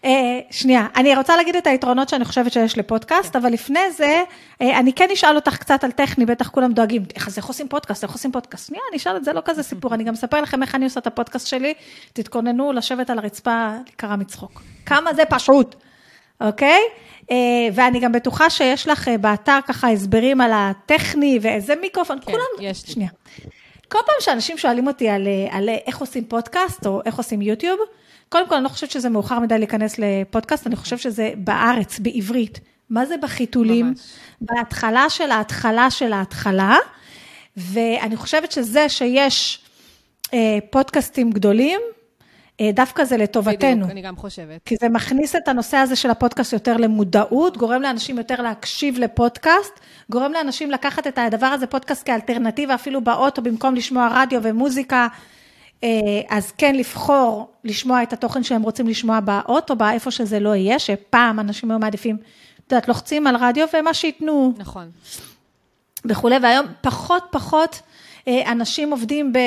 אה, שנייה, אני רוצה להגיד את היתרונות שאני חושבת שיש לפודקאסט, אבל לפני זה, אה, אני כן אשאל אותך קצת על טכני, בטח כולם דואגים, איך, איך עושים פודקאסט, איך עושים פודקאסט? שנייה, אני אשאל את זה, לא כזה סיפור, אני גם אספר לכם איך אני עושה את הפודקאסט שלי, תתכוננו לשבת על הרצפה, להיקרע מצחוק. כמה זה פשוט, אוקיי? אה, ואני גם בטוחה שיש לך באתר ככה הסברים על הטכני ואיזה מיקרופון, כן, כולם, יש לי. שנייה. כל פעם שאנשים שואלים אותי על, על איך עושים פודקאסט או איך עושים יוטיוב, קודם כל, אני לא חושבת שזה מאוחר מדי להיכנס לפודקאסט, אני חושבת שזה בארץ, בעברית. מה זה בחיתולים? ממש. בהתחלה של ההתחלה של ההתחלה, ואני חושבת שזה שיש אה, פודקאסטים גדולים, אה, דווקא זה לטובתנו. בדיוק, אני גם חושבת. כי זה מכניס את הנושא הזה של הפודקאסט יותר למודעות, גורם לאנשים יותר להקשיב לפודקאסט, גורם לאנשים לקחת את הדבר הזה, פודקאסט כאלטרנטיבה, אפילו באוטו, במקום לשמוע רדיו ומוזיקה. אה, אז כן לבחור לשמוע את התוכן שהם רוצים לשמוע באוטו, באיפה שזה לא יהיה, שפעם אנשים היו מעדיפים, את יודעת, לוחצים על רדיו ומה שייתנו. נכון. וכולי, והיום פחות פחות אה, אנשים עובדים ב...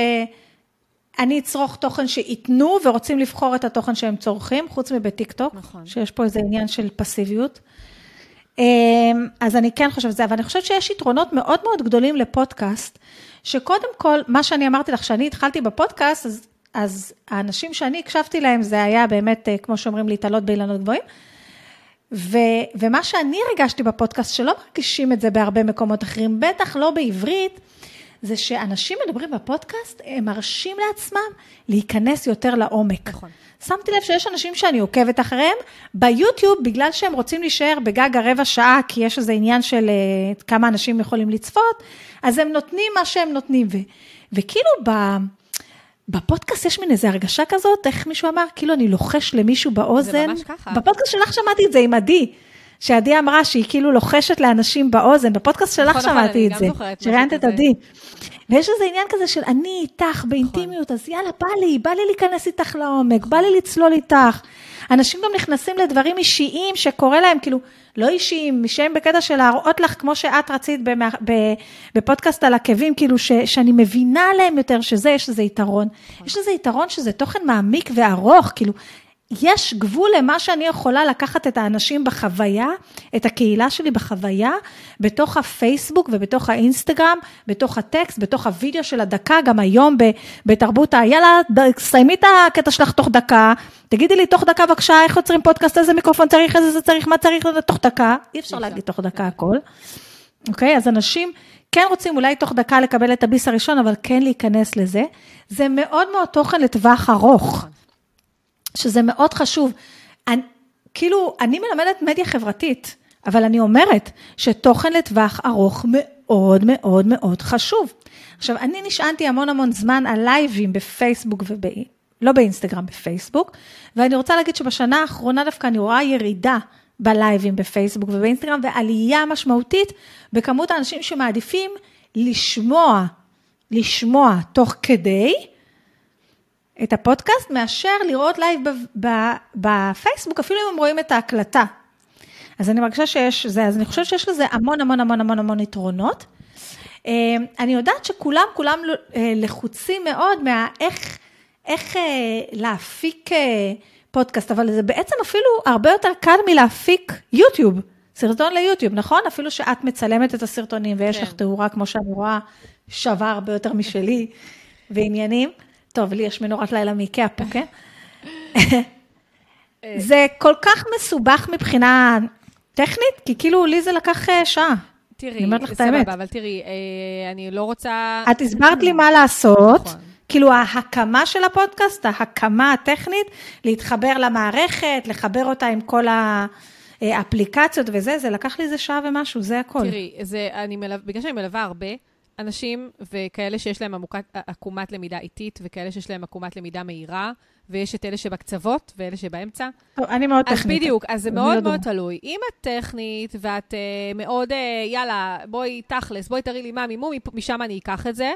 אני אצרוך תוכן שייתנו ורוצים לבחור את התוכן שהם צורכים, חוץ מבטיקטוק, נכון. שיש פה איזה עניין של פסיביות. אה, אז אני כן חושבת זה, אבל אני חושבת שיש יתרונות מאוד מאוד גדולים לפודקאסט, שקודם כל, מה שאני אמרתי לך, כשאני התחלתי בפודקאסט, אז, אז האנשים שאני הקשבתי להם, זה היה באמת, אה, כמו שאומרים, להתעלות באילנות גבוהים. ו, ומה שאני הרגשתי בפודקאסט, שלא מרגישים את זה בהרבה מקומות אחרים, בטח לא בעברית, זה שאנשים מדברים בפודקאסט, הם מרשים לעצמם להיכנס יותר לעומק. נכון. שמתי לב שיש אנשים שאני עוקבת אחריהם, ביוטיוב, בגלל שהם רוצים להישאר בגג הרבע שעה, כי יש איזה עניין של uh, כמה אנשים יכולים לצפות, אז הם נותנים מה שהם נותנים. ו, וכאילו ב... בפודקאסט יש מין איזו הרגשה כזאת, איך מישהו אמר, כאילו אני לוחש למישהו באוזן. זה ממש ככה. בפודקאסט שלך שמעתי את זה עם עדי. שעדי אמרה שהיא כאילו לוחשת לאנשים באוזן, בפודקאסט שלך נכון, נכון שמעתי את זה, שראיינת את עדי. ויש איזה עניין כזה של אני איתך באינטימיות, נכון. אז יאללה, בא לי, בא לי להיכנס איתך לעומק, בא לי לצלול איתך. אנשים גם נכנסים לדברים אישיים שקורה להם, כאילו, לא אישיים, שהם בקטע של להראות לך, כמו שאת רצית בפודקאסט על עקבים, כאילו, ש, שאני מבינה עליהם יותר, שזה, יש לזה יתרון. נכון. יש לזה יתרון שזה תוכן מעמיק וארוך, כאילו, יש גבול למה שאני יכולה לקחת את האנשים בחוויה, את הקהילה שלי בחוויה, בתוך הפייסבוק ובתוך האינסטגרם, בתוך הטקסט, בתוך הוידאו של הדקה, גם היום בתרבות ה... יאללה, סיימי את הקטע שלך תוך דקה, תגידי לי תוך דקה בבקשה, איך יוצרים פודקאסט, איזה מיקרופון צריך, איזה זה צריך, מה צריך, תוך דקה, אי אפשר להגיד תוך דקה הכל. אוקיי, אז אנשים כן רוצים אולי תוך דקה לקבל את הביס הראשון, אבל כן להיכנס לזה. זה מאוד מאוד תוכן לטווח ארוך. שזה מאוד חשוב. אני, כאילו, אני מלמדת מדיה חברתית, אבל אני אומרת שתוכן לטווח ארוך מאוד מאוד מאוד חשוב. עכשיו, אני נשענתי המון המון זמן על לייבים בפייסבוק וב... לא באינסטגרם, בפייסבוק, ואני רוצה להגיד שבשנה האחרונה דווקא אני רואה ירידה בלייבים בפייסבוק ובאינסטגרם, ועלייה משמעותית בכמות האנשים שמעדיפים לשמוע, לשמוע תוך כדי, את הפודקאסט, מאשר לראות לייב בפייסבוק, אפילו אם הם רואים את ההקלטה. אז אני מרגישה שיש זה, אז אני חושבת שיש לזה המון המון המון המון המון יתרונות. אה, אני יודעת שכולם, כולם אה, לחוצים מאוד מהאיך איך אה, להפיק פודקאסט, אבל זה בעצם אפילו הרבה יותר קל מלהפיק יוטיוב, סרטון ליוטיוב, נכון? אפילו שאת מצלמת את הסרטונים ויש כן. לך תאורה, כמו שאני רואה, שווה הרבה יותר משלי <laughs> ועניינים. טוב, לי יש מנורת לילה מאיקאה פה, כן? <laughs> זה כל כך מסובך מבחינה טכנית, כי כאילו לי זה לקח אה, שעה. תראי, אני אומרת לך את האמת. אבל תראי, אה, אני לא רוצה... את הסברת לי מה לעשות. נכון. כאילו ההקמה של הפודקאסט, ההקמה הטכנית, להתחבר למערכת, לחבר אותה עם כל האפליקציות וזה, זה לקח לי איזה שעה ומשהו, זה הכל. תראי, זה, אני מלו... בגלל שאני מלווה הרבה, אנשים וכאלה שיש להם עמוקת, עקומת למידה איטית, וכאלה שיש להם עקומת למידה מהירה, ויש את אלה שבקצוות ואלה שבאמצע. טוב, אני מאוד אז טכנית. בדיוק, אז זה מאוד לא מאוד דומה. תלוי. אם את טכנית ואת uh, מאוד, uh, יאללה, בואי תכלס, בואי תראי לי מה מימו, משם אני אקח את זה,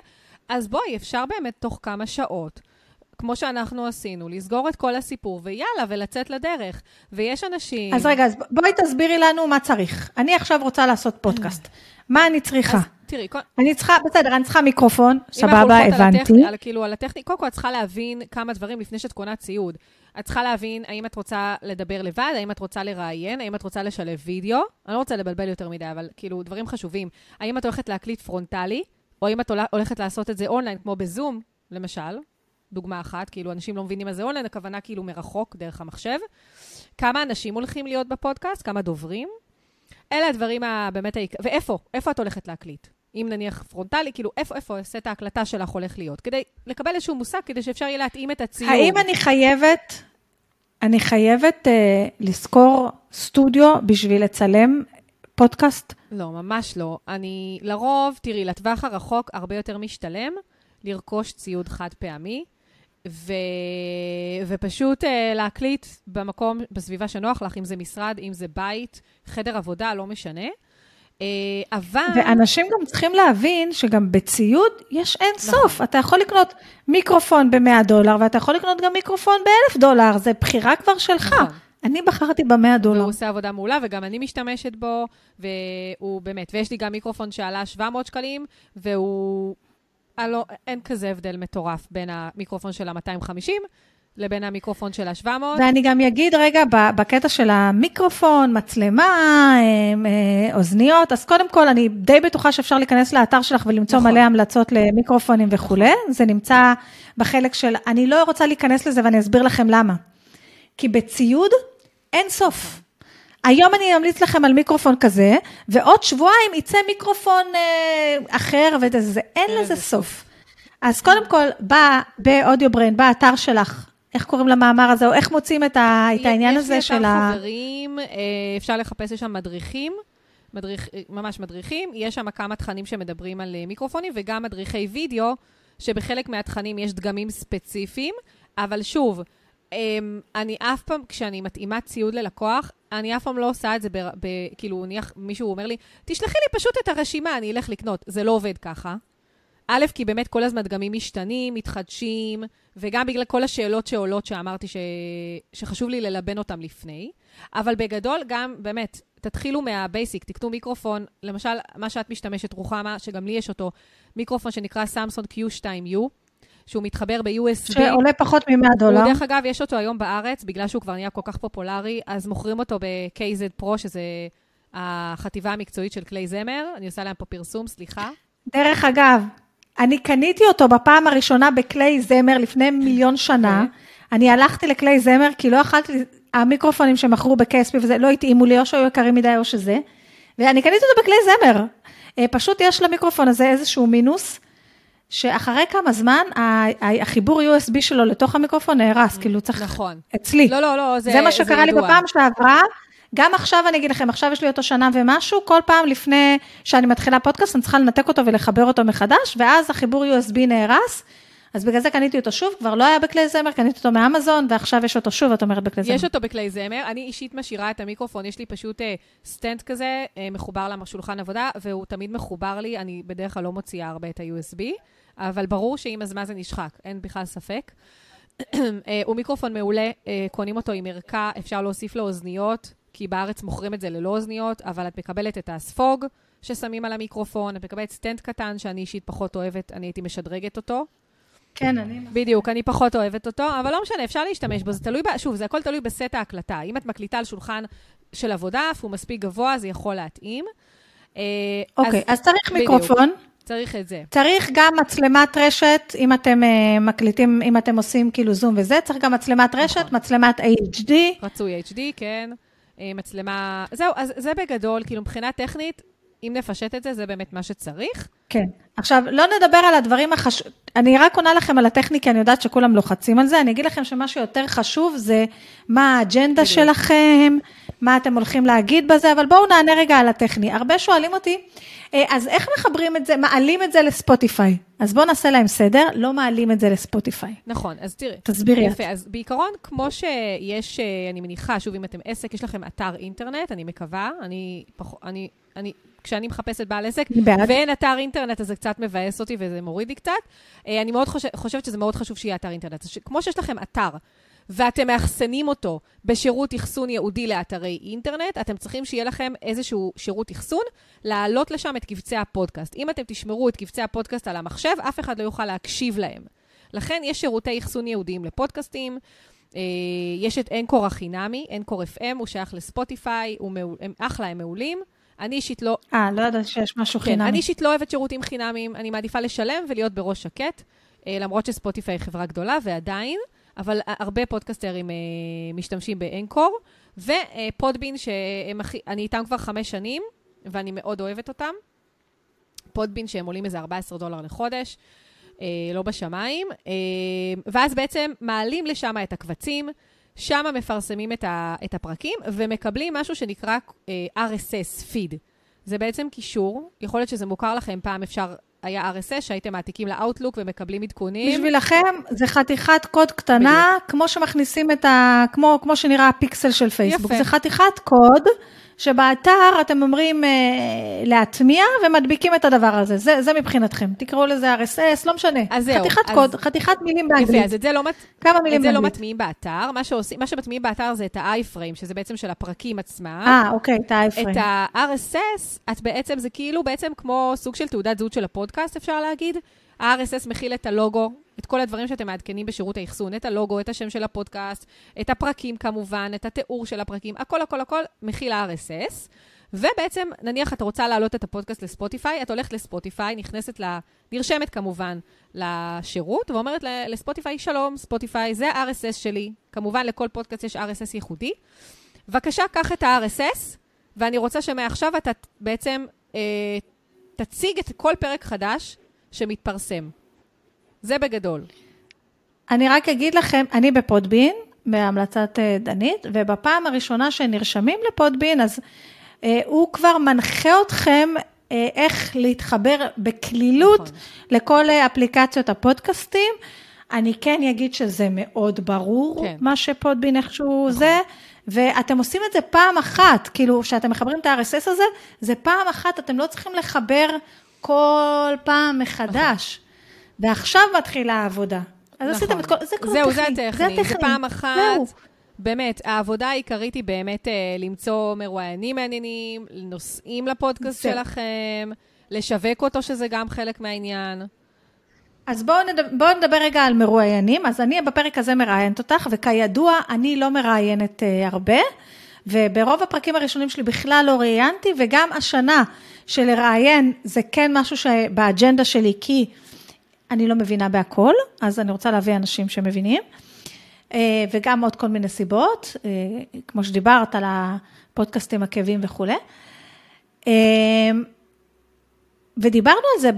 אז בואי, אפשר באמת תוך כמה שעות, כמו שאנחנו עשינו, לסגור את כל הסיפור, ויאללה, ולצאת לדרך. ויש אנשים... אז רגע, אז בואי תסבירי לנו מה צריך. אני עכשיו רוצה לעשות פודקאסט. מה אני צריכה? אז תראי, כל... אני צריכה, בסדר, אני צריכה מיקרופון, אם אנחנו סבבה, הולכות על הבנתי. הטכני, על, כאילו, על הטכני, קודם כל את צריכה להבין כמה דברים לפני שאת קונה ציוד. את צריכה להבין האם את רוצה לדבר לבד, האם את רוצה לראיין, האם את רוצה לשלב וידאו. אני לא רוצה לבלבל יותר מדי, אבל כאילו, דברים חשובים. האם את הולכת להקליט פרונטלי, או האם את הולכ- הולכת לעשות את זה אונליין, כמו בזום, למשל, דוגמה אחת, כאילו, אנשים לא מבינים מה זה אונליין, הכוונה כאילו מרחוק, דרך המחשב. כמה אנשים הולכים להיות בפודקאסט, כמה דוברים. אלה הדברים הבאמת העיק... ואיפה? איפה את הולכת להקליט? אם נניח פרונטלי, כאילו, איפה, איפה סט ההקלטה שלך הולך להיות? כדי לקבל איזשהו מושג, כדי שאפשר יהיה להתאים את הציוד. האם אני חייבת, אני חייבת אה, לשכור סטודיו בשביל לצלם פודקאסט? לא, ממש לא. אני, לרוב, תראי, לטווח הרחוק הרבה יותר משתלם לרכוש ציוד חד פעמי, ו... ופשוט uh, להקליט במקום, בסביבה שנוח לך, אם זה משרד, אם זה בית, חדר עבודה, לא משנה. Uh, אבל... ואנשים גם צריכים להבין שגם בציוד יש אין נכון. סוף. אתה יכול לקנות מיקרופון ב-100 דולר, ואתה יכול לקנות גם מיקרופון ב-1,000 דולר, זה בחירה כבר שלך. נכון. אני בחרתי ב-100 דולר. והוא עושה עבודה מעולה, וגם אני משתמשת בו, והוא באמת, ויש לי גם מיקרופון שעלה 700 שקלים, והוא... הלו, אין כזה הבדל מטורף בין המיקרופון של ה-250 לבין המיקרופון של ה-700. ואני גם אגיד רגע, בקטע של המיקרופון, מצלמה, אה, אה, אוזניות, אז קודם כל, אני די בטוחה שאפשר להיכנס לאתר שלך ולמצוא נכון. מלא המלצות למיקרופונים וכולי. זה נמצא בחלק של, אני לא רוצה להיכנס לזה ואני אסביר לכם למה. כי בציוד אין סוף. היום אני אמליץ לכם על מיקרופון כזה, ועוד שבועיים יצא מיקרופון אה, אחר, וזה, אין אין לזה סוף. אז קודם כל, בא באודיו בריין, באתר שלך, איך קוראים למאמר הזה, או איך מוצאים את, ה, את העניין הזה יש של לי ה... אתר חברים, אה, אפשר לחפש, יש שם מדריכים, מדריך, אה, ממש מדריכים. יש שם כמה תכנים שמדברים על אה, מיקרופונים, וגם מדריכי וידאו, שבחלק מהתכנים יש דגמים ספציפיים, אבל שוב, אני אף פעם, כשאני מתאימה ציוד ללקוח, אני אף פעם לא עושה את זה, ב, ב, כאילו, נניח מישהו אומר לי, תשלחי לי פשוט את הרשימה, אני אלך לקנות. זה לא עובד ככה. א', כי באמת כל הזמן דגמים משתנים, מתחדשים, וגם בגלל כל השאלות שעולות שאמרתי ש... שחשוב לי ללבן אותם לפני. אבל בגדול, גם באמת, תתחילו מהבייסיק, תקנו מיקרופון, למשל, מה שאת משתמשת, רוחמה, שגם לי יש אותו, מיקרופון שנקרא סמסונג Q2U, שהוא מתחבר ב-USB. שעולה פחות מ-100 דולר. דרך אגב, יש אותו היום בארץ, בגלל שהוא כבר נהיה כל כך פופולרי, אז מוכרים אותו ב-KZ Pro, שזה החטיבה המקצועית של כלי זמר. אני עושה להם פה פרסום, סליחה. דרך אגב, אני קניתי אותו בפעם הראשונה בכלי זמר לפני מיליון שנה. אני הלכתי לכלי זמר כי לא יכלתי, המיקרופונים שמכרו ב-KSP וזה לא התאימו לי, או שהיו יקרים מדי או שזה. ואני קניתי אותו בכלי זמר. אה, פשוט יש למיקרופון הזה איזשהו מינוס, שאחרי כמה זמן החיבור USB שלו לתוך המיקרופון נהרס, כאילו צריך... נכון. אצלי. לא, לא, לא, זה זה מה שקרה לי ידוע. בפעם שעברה. גם עכשיו אני אגיד לכם, עכשיו יש לי אותו שנה ומשהו, כל פעם לפני שאני מתחילה פודקאסט, אני צריכה לנתק אותו ולחבר אותו מחדש, ואז החיבור USB נהרס, אז בגלל זה קניתי אותו שוב, כבר לא היה בכלי זמר, קניתי אותו מאמזון, ועכשיו יש אותו שוב, את אומרת בכלי זמר. יש אותו בכלי זמר. אני אישית משאירה את המיקרופון, יש לי פשוט אה, stand כזה, אה, מחובר לשולחן עבודה, והוא תמיד מחובר לי, אני בדרך כלל לא מוציאה הרבה את ה-USB, אבל ברור שעם הזמן זה נשחק, אין בכלל ספק. אה, הוא מיקרופון מעולה, אה, קונים אותו עם ערכה, אפשר להוסיף לו אוזניות, כי בארץ מוכרים את זה ללא אוזניות, אבל את מקבלת את הספוג ששמים על המיקרופון, את מקבלת stand קטן, שאני אישית פחות אוהבת, אני הייתי משדרגת אותו. כן, אני... בדיוק, אני פחות אוהבת אותו, אבל לא משנה, אפשר להשתמש בו, זה תלוי, ב... שוב, זה הכל תלוי בסט ההקלטה. אם את מקליטה על שולחן של עבודה, והוא מספיק גבוה, זה יכול להתאים. אה, אוקיי, אז צריך בדיוק. מיקרופון, צריך את זה. צריך גם מצלמת רשת, אם אתם אה, מקליטים, אם אתם עושים כאילו זום וזה, צריך גם מצלמת רשת, נכון. מצלמת HD, רצוי HD, כן. אה, מצלמה... זהו, אז זה בגדול, כאילו מבחינה טכנית, אם נפשט את זה, זה באמת מה שצריך. כן. עכשיו, לא נדבר על הדברים החשובים, אני רק עונה לכם על הטכניקה, אני יודעת שכולם לוחצים על זה, אני אגיד לכם שמה שיותר חשוב זה מה האג'נדה שלכם, מה אתם הולכים להגיד בזה, אבל בואו נענה רגע על הטכני. הרבה שואלים אותי, אה, אז איך מחברים את זה, מעלים את זה לספוטיפיי? אז בואו נעשה להם סדר, לא מעלים את זה לספוטיפיי. נכון, אז תראי. תסבירי יפה, את. אז בעיקרון, כמו שיש, אה, אני מניחה, שוב, אם אתם עסק, יש לכם אתר אינטרנט, אני מקווה, אני, פח, אני, אני כשאני מחפשת בעל עסק, ואין אתר אינטרנט, אז זה קצת מבאס אותי וזה מוריד לי קצת. אה, אני מאוד חושב, חושבת שזה מאוד חשוב שיהיה אתר אינטרנט. כמו שיש לכם אתר, ואתם מאחסנים אותו בשירות אחסון ייעודי לאתרי אינטרנט, אתם צריכים שיהיה לכם איזשהו שירות אחסון, להעלות לשם את קבצי הפודקאסט. אם אתם תשמרו את קבצי הפודקאסט על המחשב, אף אחד לא יוכל להקשיב להם. לכן יש שירותי אחסון ייעודיים לפודקאסטים. אה, יש את אנקור החינמי, אנקור FM, הוא שייך לספוטיפיי, הוא מעול, הם אחלה, הם מעולים. אני אישית לא... אה, לא יודעת שיש משהו כן, חינמי. אני אישית לא אוהבת שירותים חינמיים, אני מעדיפה לשלם ולהיות בראש שקט, אה, למרות שספוטיפיי היא חברה גדולה, ועדיין, אבל הרבה פודקסטרים אה, משתמשים באנקור, ופודבין, שאני איתם כבר חמש שנים, ואני מאוד אוהבת אותם. פודבין שהם עולים איזה 14 דולר לחודש, אה, לא בשמיים, אה, ואז בעצם מעלים לשם את הקבצים, שם מפרסמים את, ה, את הפרקים ומקבלים משהו שנקרא uh, RSS פיד. זה בעצם קישור, יכול להיות שזה מוכר לכם, פעם אפשר, היה RSS שהייתם מעתיקים לאוטלוק ומקבלים עדכונים. בשבילכם זה חתיכת קוד קטנה, בדיוק. כמו שמכניסים את ה... כמו, כמו שנראה הפיקסל של פייסבוק. יפה. זה חתיכת קוד. שבאתר אתם אומרים אה, להטמיע ומדביקים את הדבר הזה. זה, זה מבחינתכם. תקראו לזה RSS, לא משנה. אז זהו. חתיכת אז... קוד, חתיכת מילים באנגלית. יפה, אז את זה לא, כמה מילים את זה לא מטמיעים באתר. מה, שעושים, מה שמטמיעים באתר זה את ה-iFrame, שזה בעצם של הפרקים עצמם. אה, אוקיי, את ה-iFrame. את ה-RSS, את בעצם, זה כאילו בעצם כמו סוג של תעודת זהות של הפודקאסט, אפשר להגיד. ה-RSS מכיל את הלוגו, את כל הדברים שאתם מעדכנים בשירות האחסון, את הלוגו, את השם של הפודקאסט, את הפרקים כמובן, את התיאור של הפרקים, הכל, הכל, הכל מכיל ה-RSS. ובעצם, נניח את רוצה להעלות את הפודקאסט לספוטיפיי, את הולכת לספוטיפיי, נכנסת ל... נרשמת כמובן לשירות, ואומרת לספוטיפיי, שלום, ספוטיפיי, זה ה-RSS שלי. כמובן, לכל פודקאסט יש RSS ייחודי. בבקשה, קח את ה-RSS, ואני רוצה שמעכשיו אתה בעצם אה, תציג את כל פרק חדש שמתפרסם. זה בגדול. אני רק אגיד לכם, אני בפודבין, בהמלצת אה, דנית, ובפעם הראשונה שנרשמים לפודבין, אז אה, הוא כבר מנחה אתכם אה, איך להתחבר בקלילות נכון. לכל אה, אפליקציות הפודקאסטים. אני כן אגיד שזה מאוד ברור, כן. מה שפודבין איכשהו נכון. זה, ואתם עושים את זה פעם אחת, כאילו, כשאתם מחברים את ה-RSS הזה, זה פעם אחת, אתם לא צריכים לחבר כל פעם מחדש. ועכשיו מתחילה העבודה. אז נכון. עשיתם את כל, זה כל זהו, הטכני. זה הטכני, זה פעם אחת. זהו. באמת, העבודה העיקרית היא באמת אה, למצוא מרואיינים מעניינים, נושאים לפודקאסט זה. שלכם, לשווק אותו, שזה גם חלק מהעניין. אז בואו נדבר, בוא נדבר רגע על מרואיינים. אז אני בפרק הזה מראיינת אותך, וכידוע, אני לא מראיינת אה, הרבה, וברוב הפרקים הראשונים שלי בכלל לא ראיינתי, וגם השנה שלראיין זה כן משהו שבאג'נדה שלי, כי אני לא מבינה בהכל, אז אני רוצה להביא אנשים שמבינים. אה, וגם עוד כל מיני סיבות, אה, כמו שדיברת על הפודקאסטים עקבים וכולי. אה, ודיברנו על זה,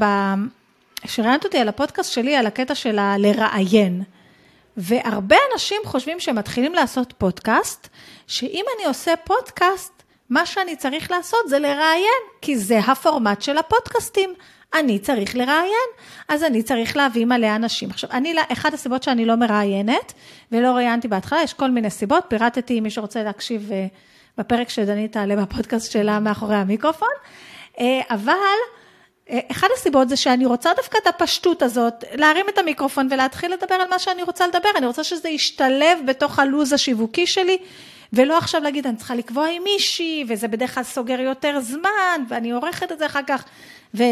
כשראיינת אותי על הפודקאסט שלי, על הקטע של הלראיין. והרבה אנשים חושבים שהם מתחילים לעשות פודקאסט, שאם אני עושה פודקאסט, מה שאני צריך לעשות זה לראיין, כי זה הפורמט של הפודקאסטים. אני צריך לראיין, אז אני צריך להביא מלא אנשים. עכשיו, אני, אחת הסיבות שאני לא מראיינת, ולא ראיינתי בהתחלה, יש כל מיני סיבות, פירטתי, מי שרוצה להקשיב אה, בפרק שדנית תעלה בפודקאסט שלה מאחורי המיקרופון, אה, אבל... אה, אחד הסיבות זה שאני רוצה דווקא את הפשטות הזאת, להרים את המיקרופון ולהתחיל לדבר על מה שאני רוצה לדבר, אני רוצה שזה ישתלב בתוך הלו"ז השיווקי שלי, ולא עכשיו להגיד, אני צריכה לקבוע עם מישהי, וזה בדרך כלל סוגר יותר זמן, ואני עורכת את זה אחר כך, ו...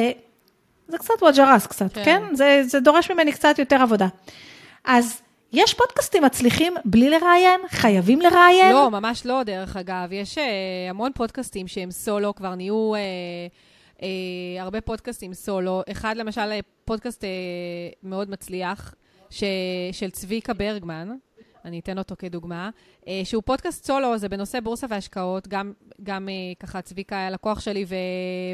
זה קצת ווג'רס קצת, כן? כן? זה, זה דורש ממני קצת יותר עבודה. אז יש פודקאסטים מצליחים בלי לראיין? חייבים לראיין? לא, ממש לא, דרך אגב. יש uh, המון פודקאסטים שהם סולו, כבר נהיו uh, uh, הרבה פודקאסטים סולו. אחד, למשל, פודקאסט uh, מאוד מצליח, ש, של צביקה ברגמן. אני אתן אותו כדוגמה, אה, שהוא פודקאסט סולו, זה בנושא בורסה והשקעות, גם, גם אה, ככה צביקה היה לקוח שלי ו,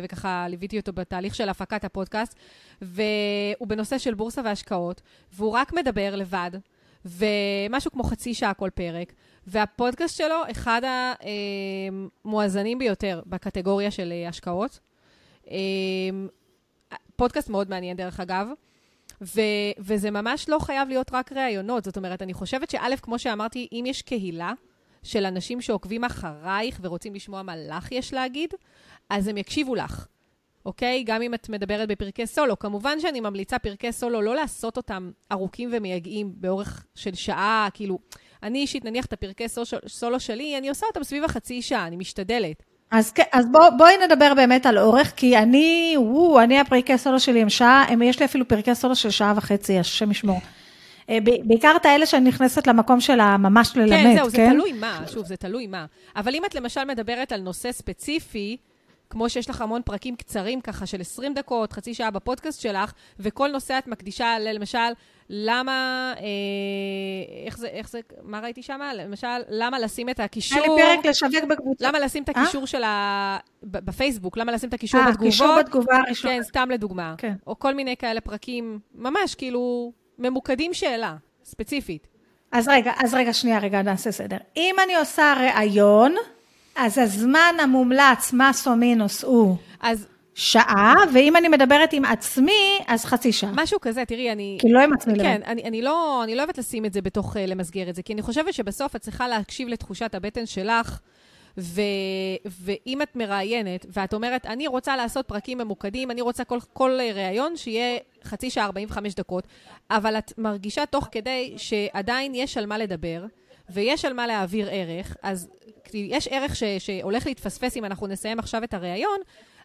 וככה ליוויתי אותו בתהליך של הפקת הפודקאסט, והוא בנושא של בורסה והשקעות, והוא רק מדבר לבד, ומשהו כמו חצי שעה כל פרק, והפודקאסט שלו אחד המואזנים ביותר בקטגוריה של השקעות. פודקאסט מאוד מעניין, דרך אגב. ו- וזה ממש לא חייב להיות רק ראיונות. זאת אומרת, אני חושבת שא', כמו שאמרתי, אם יש קהילה של אנשים שעוקבים אחרייך ורוצים לשמוע מה לך יש להגיד, אז הם יקשיבו לך, אוקיי? גם אם את מדברת בפרקי סולו. כמובן שאני ממליצה פרקי סולו לא לעשות אותם ארוכים ומייגעים באורך של שעה, כאילו... אני אישית, נניח את הפרקי סולו שלי, אני עושה אותם סביב החצי שעה, אני משתדלת. אז, אז בוא, בואי נדבר באמת על אורך, כי אני, וואו, אני הפרקי סולו שלי הם שעה, הם, יש לי אפילו פרקי סולו של שעה וחצי, השם ישמור. אה, בעיקר את האלה שאני נכנסת למקום שלה ממש ללמד, כן? כן, זהו, זה תלוי מה, שוב, זה תלוי מה. אבל אם את למשל מדברת על נושא ספציפי, כמו שיש לך המון פרקים קצרים ככה של 20 דקות, חצי שעה בפודקאסט שלך, וכל נושא את מקדישה, למשל, למה, אה, איך זה, איך זה, מה ראיתי שם? למשל, למה לשים את הקישור... היה לי פרק לשווק בקבוצה. למה לשים את אה? הקישור אה? של ה... בפייסבוק, למה לשים את הקישור 아, בתגובות? קישור בתגובה הראשונה. כן, סתם לדוגמה. כן. או כל מיני כאלה פרקים, ממש כאילו, ממוקדים שאלה, ספציפית. אז רגע, אז רגע, שנייה, רגע, נעשה סדר. אם אני עושה ראיון, אז הזמן המומלץ, מסו מינוס, הוא... אז שעה, ואם אני מדברת עם עצמי, אז חצי שעה. משהו כזה, תראי, אני... כי לא עם עצמי לבד. כן, אני, אני, לא, אני לא אוהבת לשים את זה בתוך, uh, למסגר את זה, כי אני חושבת שבסוף את צריכה להקשיב לתחושת הבטן שלך, ו, ואם את מראיינת, ואת אומרת, אני רוצה לעשות פרקים ממוקדים, אני רוצה כל, כל ראיון שיהיה חצי שעה, 45 דקות, אבל את מרגישה תוך כדי שעדיין יש על מה לדבר, ויש על מה להעביר ערך, אז יש ערך ש, שהולך להתפספס אם אנחנו נסיים עכשיו את הראיון,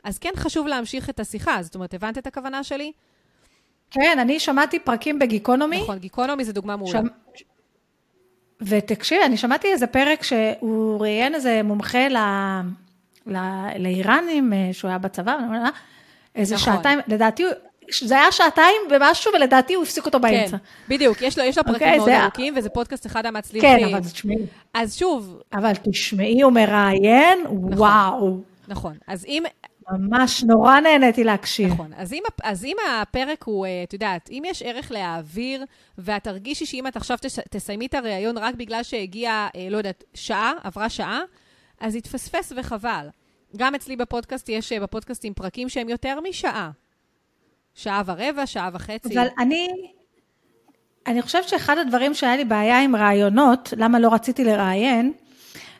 אז כן חשוב להמשיך את השיחה. זאת אומרת, הבנת את הכוונה שלי? כן, אני שמעתי פרקים בגיקונומי. נכון, גיקונומי זה דוגמה מעולה. שם... ותקשיבי, אני שמעתי איזה פרק שהוא ראיין איזה מומחה ל... ל... לאיראנים, אה, שהוא היה בצבא, איזה נכון. שעתיים, לדעתי, זה היה שעתיים ומשהו, ולדעתי הוא הפסיק אותו באמצע. כן, בדיוק, יש לו, יש לו פרקים okay, אוקיי, מאוד ארוכים, וזה פודקאסט אחד המצליחים. כן, אבל תשמעי. אז שוב... אבל תשמעי, הוא מראיין, נכון, וואו. נכון, אז אם, ממש נורא נהניתי להקשיב. נכון. אז אם, אז אם הפרק הוא, אה, את יודעת, אם יש ערך להעביר, ואת תרגישי שאם את עכשיו תס, תסיימי את הריאיון רק בגלל שהגיעה, אה, לא יודעת, שעה, עברה שעה, אז יתפספס וחבל. גם אצלי בפודקאסט יש אה, בפודקאסטים פרקים שהם יותר משעה. שעה ורבע, שעה וחצי. אבל אני, אני חושבת שאחד הדברים שהיה לי בעיה עם רעיונות, למה לא רציתי לראיין,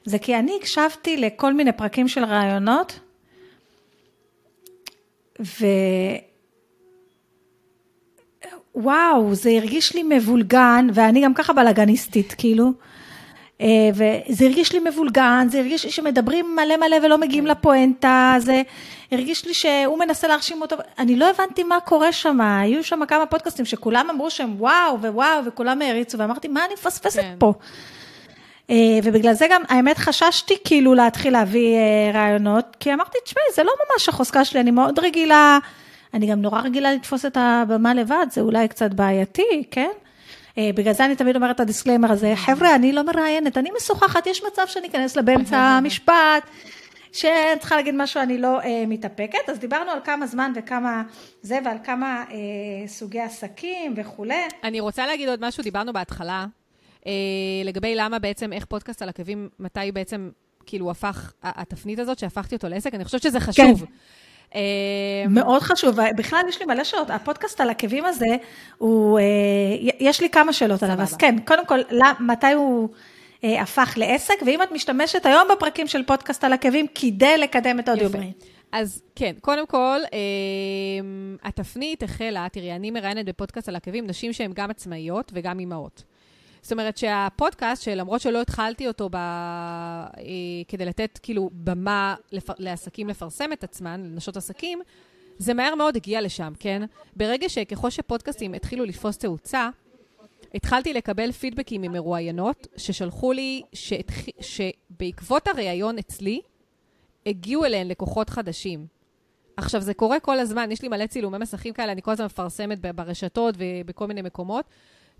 זה כי אני הקשבתי לכל מיני פרקים של רעיונות, וואו, זה הרגיש לי מבולגן, ואני גם ככה בלאגניסטית, כאילו. אה, וזה הרגיש לי מבולגן, זה הרגיש לי שמדברים מלא מלא ולא מגיעים לפואנטה, זה הרגיש לי שהוא מנסה להרשים אותו, אני לא הבנתי מה קורה שם, היו שם כמה פודקאסטים שכולם אמרו שהם וואו ווואו, וכולם העריצו, ואמרתי, מה אני מפספסת כן. פה? אה, ובגלל זה גם, האמת, חששתי כאילו להתחיל להביא אה, רעיונות, כי אמרתי, תשמעי, זה לא ממש החוזקה שלי, אני מאוד רגילה, אני גם נורא רגילה לתפוס את הבמה לבד, זה אולי קצת בעייתי, כן? אה, בגלל זה אני תמיד אומרת את ה disclaimer הזה, חבר'ה, אני לא מראיינת, אני משוחחת, יש מצב שאני אכנס לבאמצע <laughs> המשפט, שאני צריכה להגיד משהו, אני לא אה, מתאפקת. אז דיברנו על כמה זמן וכמה זה, ועל כמה אה, סוגי עסקים וכולי. אני רוצה להגיד עוד משהו, דיברנו בהתחלה, לגבי למה בעצם, איך פודקאסט על עקבים, מתי בעצם, כאילו, הפך, התפנית הזאת שהפכתי אותו לעסק, אני חושבת שזה חשוב. כן. אה, מאוד חשוב, בכלל יש לי מלא שאלות, הפודקאסט על עקבים הזה, הוא, אה, יש לי כמה שאלות עליו, אז כן, קודם כל, מתי הוא הפך לעסק, ואם את משתמשת היום בפרקים של פודקאסט על עקבים כדי לקדם את אודיו בריין. אז כן, קודם כל, אה, התפנית החלה, תראי, אני מראיינת בפודקאסט על עקבים נשים שהן גם עצמאיות וגם אימהות. זאת אומרת שהפודקאסט, שלמרות שלא התחלתי אותו ב... אה, כדי לתת כאילו במה לפ... לעסקים לפרסם את עצמן, לנשות עסקים, זה מהר מאוד הגיע לשם, כן? ברגע שככל שפודקאסטים התחילו לתפוס תאוצה, התחלתי לקבל פידבקים ממרואיינות ששלחו לי שהתח... שבעקבות הראיון אצלי, הגיעו אליהן לקוחות חדשים. עכשיו, זה קורה כל הזמן, יש לי מלא צילומי מסכים כאלה, אני כל הזמן מפרסמת ברשתות ובכל מיני מקומות.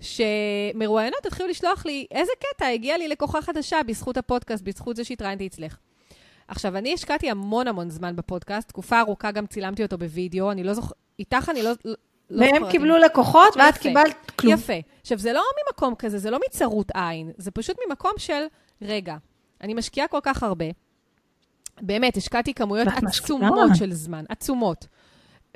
שמרואיינות התחילו לשלוח לי, איזה קטע, הגיעה לי לקוחה חדשה בזכות הפודקאסט, בזכות זה שהתראיינתי אצלך. עכשיו, אני השקעתי המון המון זמן בפודקאסט, תקופה ארוכה גם צילמתי אותו בווידאו, אני לא זוכרת, איתך אני לא... לא והם זוכרת. קיבלו לקוחות, ואת יפה. קיבלת כלום. יפה. עכשיו, זה לא ממקום כזה, זה לא מצרות עין, זה פשוט ממקום של, רגע, אני משקיעה כל כך הרבה, באמת, השקעתי כמויות ואת משקיעה. עצומות של זמן, עצומות.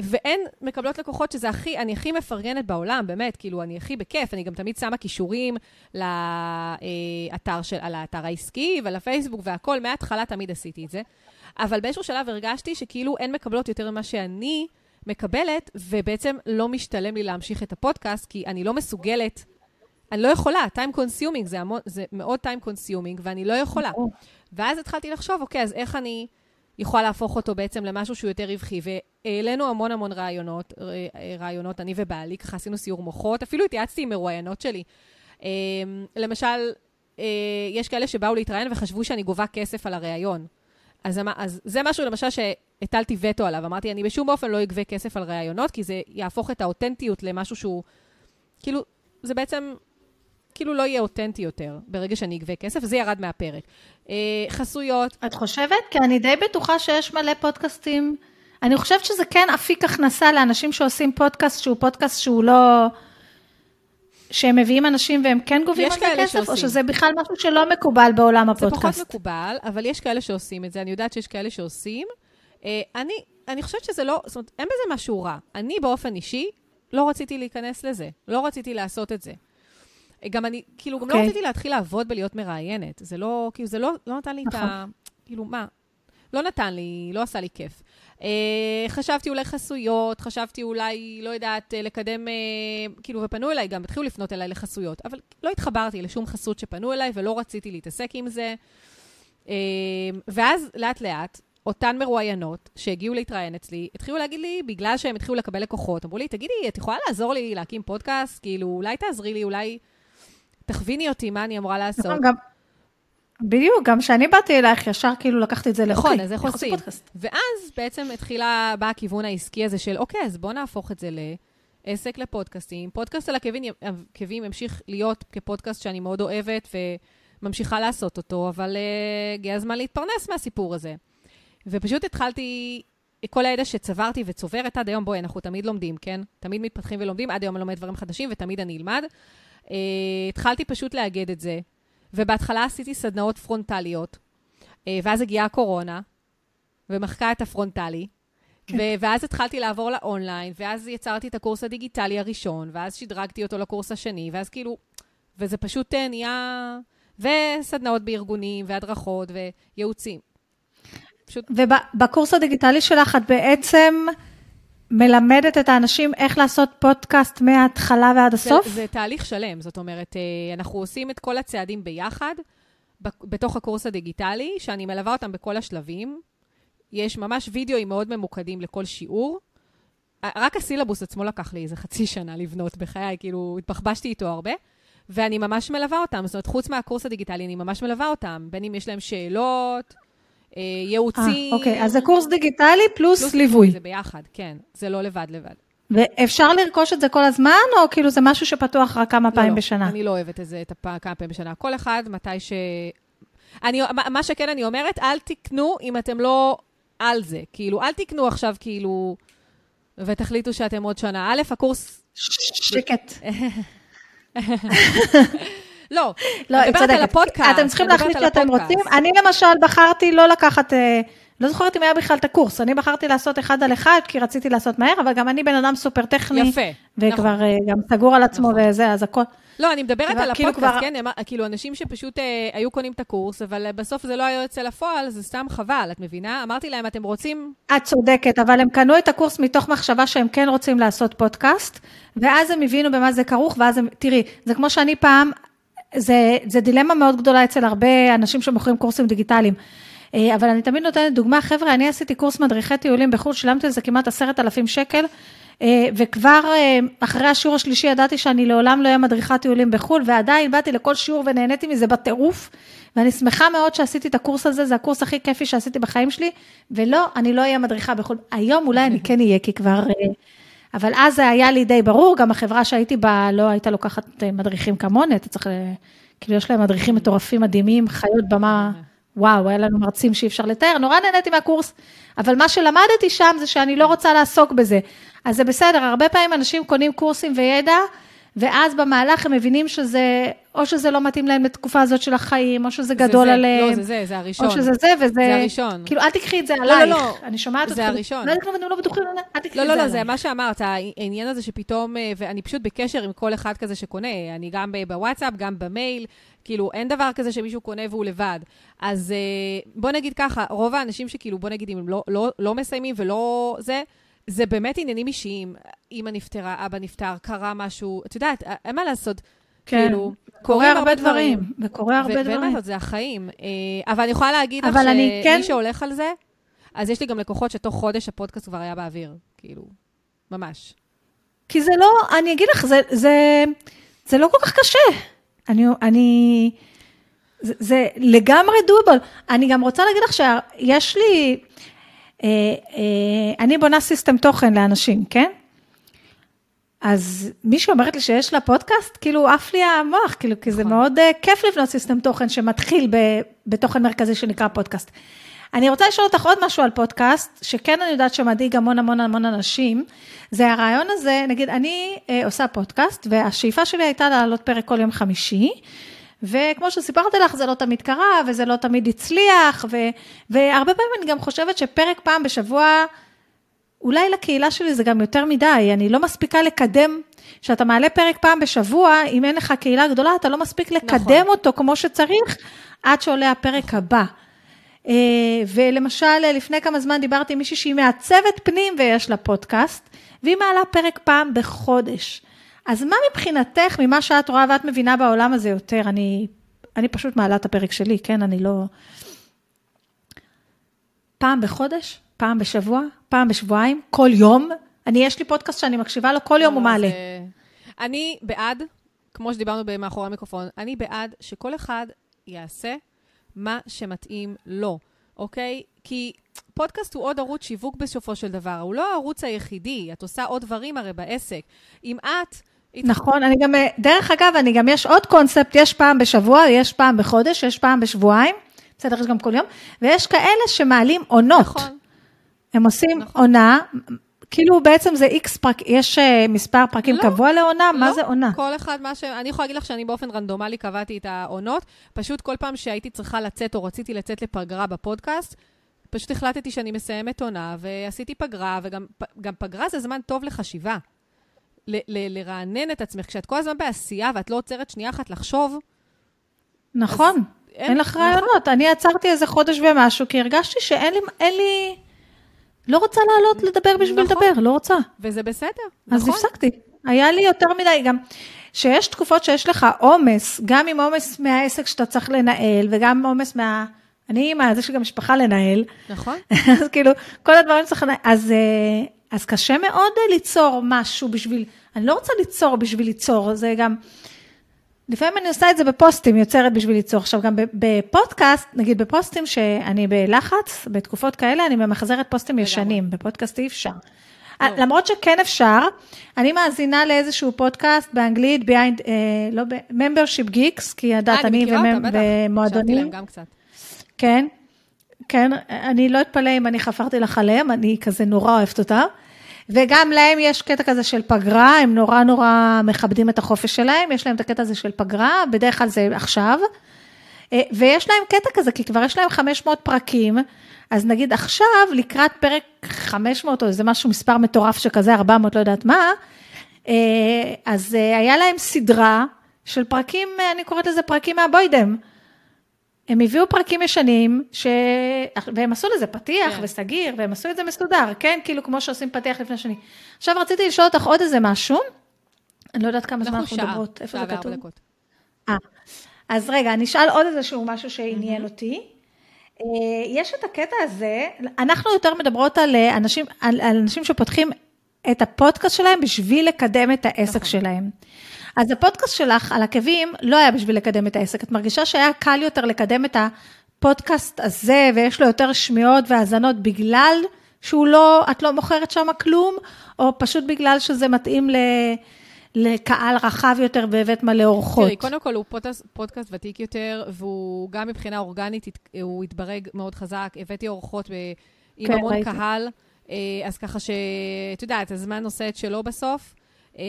ואין מקבלות לקוחות שזה הכי, אני הכי מפרגנת בעולם, באמת, כאילו, אני הכי בכיף, אני גם תמיד שמה כישורים לאתר של, על האתר העסקי ולפייסבוק והכל, מההתחלה תמיד עשיתי את זה. אבל באיזשהו שלב הרגשתי שכאילו אין מקבלות יותר ממה שאני מקבלת, ובעצם לא משתלם לי להמשיך את הפודקאסט, כי אני לא מסוגלת, אני לא יכולה, time consuming, זה, המון, זה מאוד time consuming, ואני לא יכולה. ואז התחלתי לחשוב, אוקיי, אז איך אני יכולה להפוך אותו בעצם למשהו שהוא יותר רווחי? והעלינו המון המון רעיונות, ר- רעיונות, אני ובעלי, ככה עשינו סיור מוחות, אפילו התייעצתי עם מרואיינות שלי. אה, למשל, אה, יש כאלה שבאו להתראיין וחשבו שאני גובה כסף על הראיון. אז, אמ- אז זה משהו, למשל, שהטלתי וטו עליו. אמרתי, אני בשום אופן לא אגבה כסף על ראיונות, כי זה יהפוך את האותנטיות למשהו שהוא, כאילו, זה בעצם כאילו לא יהיה אותנטי יותר ברגע שאני אגבה כסף, וזה ירד מהפרק. אה, חסויות, את חושבת? כי אני די בטוחה שיש מלא פודקאסטים. אני חושבת שזה כן אפיק הכנסה לאנשים שעושים פודקאסט שהוא פודקאסט שהוא לא... שהם מביאים אנשים והם כן גובים על זה כסף, או שעושים. שזה בכלל משהו שלא מקובל בעולם זה פחות הפודקאסט? מקובל, אבל יש כאלה שעושים את זה, אני יודעת שיש כאלה שעושים. אה, אני, אני חושבת שזה לא, זאת אומרת, אין בזה משהו רע. אני באופן אישי לא רציתי להיכנס לזה, לא רציתי לעשות את זה. אה, גם אני, כאילו, גם לא אוקיי. רציתי להתחיל לעבוד בלהיות מראיינת. זה לא, כאילו, זה לא, לא נתן לי את נכון. ה... כאילו, מה? לא נתן לי, לא עשה לי כיף. Uh, חשבתי אולי חסויות, חשבתי אולי, לא יודעת, אה, לקדם, uh, כאילו, ופנו אליי גם, התחילו לפנות אליי לחסויות, אבל לא התחברתי לשום חסות שפנו אליי ולא רציתי להתעסק עם זה. Uh, ואז, לאט-לאט, אותן מרואיינות שהגיעו להתראיין אצלי, התחילו להגיד לי, בגלל שהם התחילו לקבל לקוחות, אמרו לי, תגידי, את יכולה לעזור לי להקים פודקאסט? כאילו, אולי תעזרי לי, אולי תכוויני אותי מה אני אמורה לעשות. נכון, גם... בדיוק, גם כשאני באתי אלייך, ישר כאילו לקחתי את זה נכון, לאוקיי, אז איך עושים? ואז בעצם התחילה, בא הכיוון העסקי הזה של, אוקיי, אז בואו נהפוך את זה לעסק לפודקאסטים. פודקאסט על עקבים, המשיך להיות כפודקאסט שאני מאוד אוהבת וממשיכה לעשות אותו, אבל uh, הגיע הזמן להתפרנס מהסיפור הזה. ופשוט התחלתי, כל הידע שצברתי וצוברת עד היום, בואי, אנחנו תמיד לומדים, כן? תמיד מתפתחים ולומדים, עד היום אני לומד דברים חדשים ותמיד אני אלמד. Uh, התחלתי פשוט לאגד את זה, ובהתחלה עשיתי סדנאות פרונטליות, uh, ואז הגיעה הקורונה, ומחקה את הפרונטלי, כן. ו- ואז התחלתי לעבור לאונליין, ואז יצרתי את הקורס הדיגיטלי הראשון, ואז שדרגתי אותו לקורס השני, ואז כאילו, וזה פשוט אה, נהיה... וסדנאות בארגונים, והדרכות, וייעוצים. פשוט, ובקורס הדיגיטלי שלך את בעצם מלמדת את האנשים איך לעשות פודקאסט מההתחלה ועד הסוף? זה, זה תהליך שלם, זאת אומרת, אה, אנחנו עושים את כל הצעדים ביחד, בתוך הקורס הדיגיטלי, שאני מלווה אותם בכל השלבים. יש ממש וידאוים מאוד ממוקדים לכל שיעור. רק הסילבוס עצמו לקח לי איזה חצי שנה לבנות בחיי, כאילו, התבחבשתי איתו הרבה, ואני ממש מלווה אותם. זאת אומרת, חוץ מהקורס הדיגיטלי, אני ממש מלווה אותם, בין אם יש להם שאלות, אה, אה, ייעוצים. אוקיי, אז זה קורס דיגיטלי פלוס פלוס ליווי. זה ביחד, כן. זה לא לבד לבד. ואפשר לרכוש את זה כל הזמן, או כאילו זה משהו שפתוח רק כמה פעמים לא, בשנה? לא, אני לא אוהבת את זה, את הפעם, כמה פעמים בשנה. כל אחד, מתי ש... אני, מה שכן אני אומרת, אל תקנו אם אתם לא על זה. כאילו, אל תקנו עכשיו, כאילו, ותחליטו שאתם עוד שנה. א', הקורס... שקט. <laughs> לא, לא, אני מדברת. על הפודקאסט. אתם צריכים להחליט שאתם. רוצים. אני למשל בחרתי לא לקחת, אה, לא זוכרת אם היה בכלל את הקורס, אני בחרתי לעשות אחד על אחד, כי רציתי לעשות מהר, אבל גם אני בן אדם סופר טכני. יפה, וכבר אה, גם סגור על עצמו נכון. וזה, אז הכל. לא, אני מדברת על כאילו הפודקאסט, כבר- כן? כאילו, אנשים שפשוט אה, היו קונים את הקורס, אבל אה, בסוף זה לא היה יוצא לפועל, זה סתם חבל, את מבינה? אמרתי להם, אתם רוצים... את צודקת, אבל הם קנו את הקורס מתוך מחשבה שהם כן רוצים לעשות פודקאסט, ואז הם הבינו במה זה כרוך, ואז הם, תראי, זה כמו שאני פעם, זה, זה דילמה מאוד גדולה אצל הרבה אנשים שמוכרים קורסים דיגיטליים. אה, אבל אני תמיד נותנת דוגמה, חבר'ה, אני עשיתי קורס מדריכי טיולים בחו"ל, שילמתי על זה כמעט עשרת אלפים שקל, אה, וכבר אה, אחרי השיעור השלישי ידעתי שאני לעולם לא אהיה מדריכת טיולים בחו"ל, ועדיין באתי לכל שיעור ונהניתי מזה בטירוף, ואני שמחה מאוד שעשיתי את הקורס הזה, זה הקורס הכי כיפי שעשיתי בחיים שלי, ולא, אני לא אהיה מדריכה בחו"ל. היום אולי אני כן אהיה, כי כבר אבל אז זה היה לי די ברור, גם החברה שהייתי בה לא הייתה לוקחת אה, מדריכים כמוני, אתה צריך, ל- כאילו יש להם מדריכים מטורפים מדהימים, חיות במה, וואו, היה לנו מרצים שאי אפשר לתאר, נורא נהניתי מהקורס, אבל מה שלמדתי שם זה שאני לא רוצה לעסוק בזה. אז זה בסדר, הרבה פעמים אנשים קונים קורסים וידע, ואז במהלך הם מבינים שזה, או שזה לא מתאים להם לתקופה הזאת של החיים, או שזה גדול זה, עליהם. לא, זה זה, זה הראשון. או שזה זה, וזה... זה הראשון. כאילו, אל תקחי את זה לא, עלייך. לא. אני שומעת זה אתכם. הראשון. לא יודעת למה אתם לא בטוחים, אל תקחי לא, את לא, זה לא, זה עלייך. מה שאמרת, העניין הזה שפתאום, אה, ואני פשוט בקשר עם כל אחד כזה שקונה, אני גם בוואטסאפ, גם במייל, כאילו, אין דבר כזה שמישהו קונה והוא לבד. אז אה, בוא נגיד ככה, רוב האנשים שכאילו, בוא נגיד, אם הם לא, לא, לא מסיימים ולא זה, זה באמת עניינים אישיים. אמא נפטרה, אבא נפטר, קרה משהו, את יודעת, אין מה לעשות. כן, כאילו, קורה הרבה דברים. וקורה הרבה דברים. לעשות, זה החיים. אה, אבל אני יכולה להגיד לך אני כן- שמי שהולך על זה, אז יש לי גם לקוחות שתוך חודש הפודקאסט כבר היה באוויר, כאילו, ממש. כי זה לא, אני אגיד לך, זה, זה, זה לא כל כך קשה. אני, אני, זה, זה לגמרי דובל. אני גם רוצה להגיד לך שיש לי, אני בונה system תוכן לאנשים, כן? אז מישהי אומרת לי שיש לה פודקאסט, כאילו עף לי המוח, כאילו, כי זה נכון. מאוד uh, כיף לבנות system תוכן שמתחיל בתוכן מרכזי שנקרא פודקאסט. אני רוצה לשאול אותך עוד משהו על פודקאסט, שכן אני יודעת שמדאיג המון המון המון אנשים, זה הרעיון הזה, נגיד, אני uh, עושה פודקאסט, והשאיפה שלי הייתה לעלות פרק כל יום חמישי, וכמו שסיפרתי לך, זה לא תמיד קרה, וזה לא תמיד הצליח, ו, והרבה פעמים אני גם חושבת שפרק פעם בשבוע, אולי לקהילה שלי זה גם יותר מדי, אני לא מספיקה לקדם, כשאתה מעלה פרק פעם בשבוע, אם אין לך קהילה גדולה, אתה לא מספיק לקדם נכון. אותו כמו שצריך, עד שעולה הפרק הבא. אה, ולמשל, לפני כמה זמן דיברתי עם מישהי שהיא מעצבת פנים ויש לה פודקאסט, והיא מעלה פרק פעם בחודש. אז מה מבחינתך, ממה שאת רואה ואת מבינה בעולם הזה יותר, אני, אני פשוט מעלה את הפרק שלי, כן? אני לא... פעם בחודש? פעם בשבוע? פעם בשבועיים? כל יום? אני, יש לי פודקאסט שאני מקשיבה לו, כל יום הוא לא, מעלה. אני בעד, כמו שדיברנו מאחורי המיקרופון, אני בעד שכל אחד יעשה מה שמתאים לו, אוקיי? כי פודקאסט הוא עוד ערוץ שיווק בסופו של דבר, הוא לא הערוץ היחידי, את עושה עוד דברים הרי בעסק. אם את... נכון, אני גם, דרך אגב, אני גם, יש עוד קונספט, יש פעם בשבוע, יש פעם בחודש, יש פעם בשבועיים, בסדר, יש גם כל יום, ויש כאלה שמעלים עונות. נכון. הם עושים נכון. עונה, כאילו בעצם זה איקס פרק, יש אה, מספר פרקים לא, קבוע לעונה, מה לא, זה עונה? כל אחד מה ש... אני יכולה להגיד לך שאני באופן רנדומלי קבעתי את העונות, פשוט כל פעם שהייתי צריכה לצאת או רציתי לצאת לפגרה בפודקאסט, פשוט החלטתי שאני מסיימת עונה, ועשיתי פגרה, וגם גם פגרה זה זמן טוב לחשיבה. ל- ל- לרענן את עצמך. כשאת כל הזמן בעשייה ואת לא עוצרת שנייה אחת לחשוב, נכון, אין- אין לך נכון. רעיונות. אני עצרתי איזה חודש ומשהו, כי הרגשתי שאין לי, אין לי, לא רוצה לעלות לדבר בשביל נכון. לדבר, לא רוצה. וזה בסדר, אז נכון? הפסקתי. היה לי יותר מדי, גם שיש תקופות שיש לך עומס, גם עם עומס מהעסק שאתה צריך לנהל, וגם עומס מה... אני אימא, אז יש לי גם משפחה לנהל, נכון? <laughs> אז כאילו, כל הדברים צריך לנהל, אז, אה, אז קשה מאוד אה, ליצור משהו בשביל, אני לא רוצה ליצור בשביל ליצור, זה גם, לפעמים אני עושה את זה בפוסטים, יוצרת בשביל ליצור. עכשיו, גם בפודקאסט, נגיד בפוסטים שאני בלחץ, בתקופות כאלה, אני ממחזרת פוסטים. ישנים, בפודקאסט אי אפשר. לא. למרות שכן אפשר, אני מאזינה לאיזשהו פודקאסט באנגלית, behind, אה, לא, ב- membership geeks, כי אה, יודעת, אני מכירה אותה, ומועדונים. גם קצת. כן, כן, אני לא אתפלא אם אני חפרתי לך עליהם, אני כזה נורא אוהבת אותם. וגם להם יש קטע כזה של פגרה, הם נורא נורא מכבדים את החופש שלהם, יש להם את הקטע הזה של פגרה, בדרך כלל זה עכשיו. אה, ויש להם קטע כזה, כי כבר יש להם 500 פרקים, אז נגיד עכשיו, לקראת פרק 500 או איזה משהו, מספר מטורף שכזה, 400, לא יודעת מה, אה, אז אה, היה להם סדרה של פרקים, אני קוראת לזה פרקים מהבוידם. הם הביאו פרקים ישנים, ש... והם עשו לזה פתיח כן. וסגיר, והם עשו את זה מסודר, כן? כאילו כמו שעושים פתיח לפני שני. עכשיו רציתי לשאול אותך עוד איזה משהו, אני לא יודעת כמה זמן אנחנו מדברות, איפה זה כתוב? אה, אז רגע, אני אשאל עוד איזשהו משהו שעניין אותי. אה, יש את הקטע הזה, אנחנו יותר מדברות על אה, אנשים, על, על אנשים שפותחים את הפודקאסט שלהם בשביל לקדם את העסק נכון. שלהם. אז הפודקאסט שלך על עקבים לא היה בשביל לקדם את העסק. את מרגישה שהיה קל יותר לקדם את הפודקאסט הזה, ויש לו יותר שמיעות והאזנות בגלל שהוא לא, את לא מוכרת שם כלום, או פשוט בגלל שזה מתאים ל... לקהל רחב יותר והבאת מלא אורחות. תראי, קודם כל הוא פודקאסט, פודקאסט ותיק יותר, והוא גם מבחינה אורגנית, הוא התברג מאוד חזק. הבאתי אורחות ב, עם כן, המון ראיתי. קהל, אה, אז ככה שאת יודעת, הזמן עושה את שלו בסוף, אה,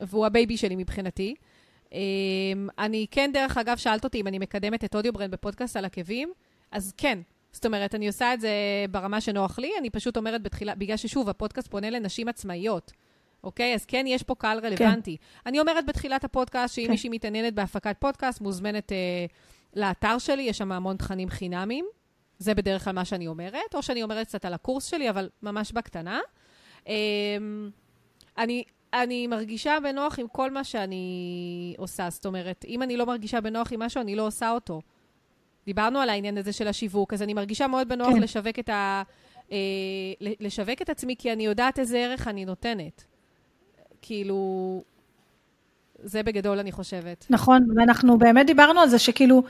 והוא ה baby שלי מבחינתי. אה, אני כן, דרך אגב, שאלת אותי אם אני מקדמת את Audio Brand בפודקאסט על עקבים, אז כן. זאת אומרת, אני עושה את זה ברמה שנוח לי, אני פשוט אומרת בתחילה, בגלל ששוב, הפודקאסט פונה לנשים עצמאיות. אוקיי? אז כן, יש פה קהל כן. רלוונטי. כן. אני אומרת בתחילת הפודקאסט, שאם כן. מישהי מתעניינת בהפקת פודקאסט, מוזמנת אה, לאתר שלי, יש שם המון תכנים חינמיים. זה בדרך כלל מה שאני אומרת, או שאני אומרת קצת על הקורס שלי, אבל ממש בקטנה. אה, אני, אני מרגישה בנוח עם כל מה שאני עושה. זאת אומרת, אם אני לא מרגישה בנוח עם משהו, אני לא עושה אותו. דיברנו על העניין הזה של השיווק, אז אני מרגישה מאוד בנוח כן. לשווק את ה... אה, לשווק את עצמי, כי אני יודעת איזה ערך אני נותנת. כאילו, זה בגדול, אני חושבת. נכון, ואנחנו באמת דיברנו על זה שכאילו,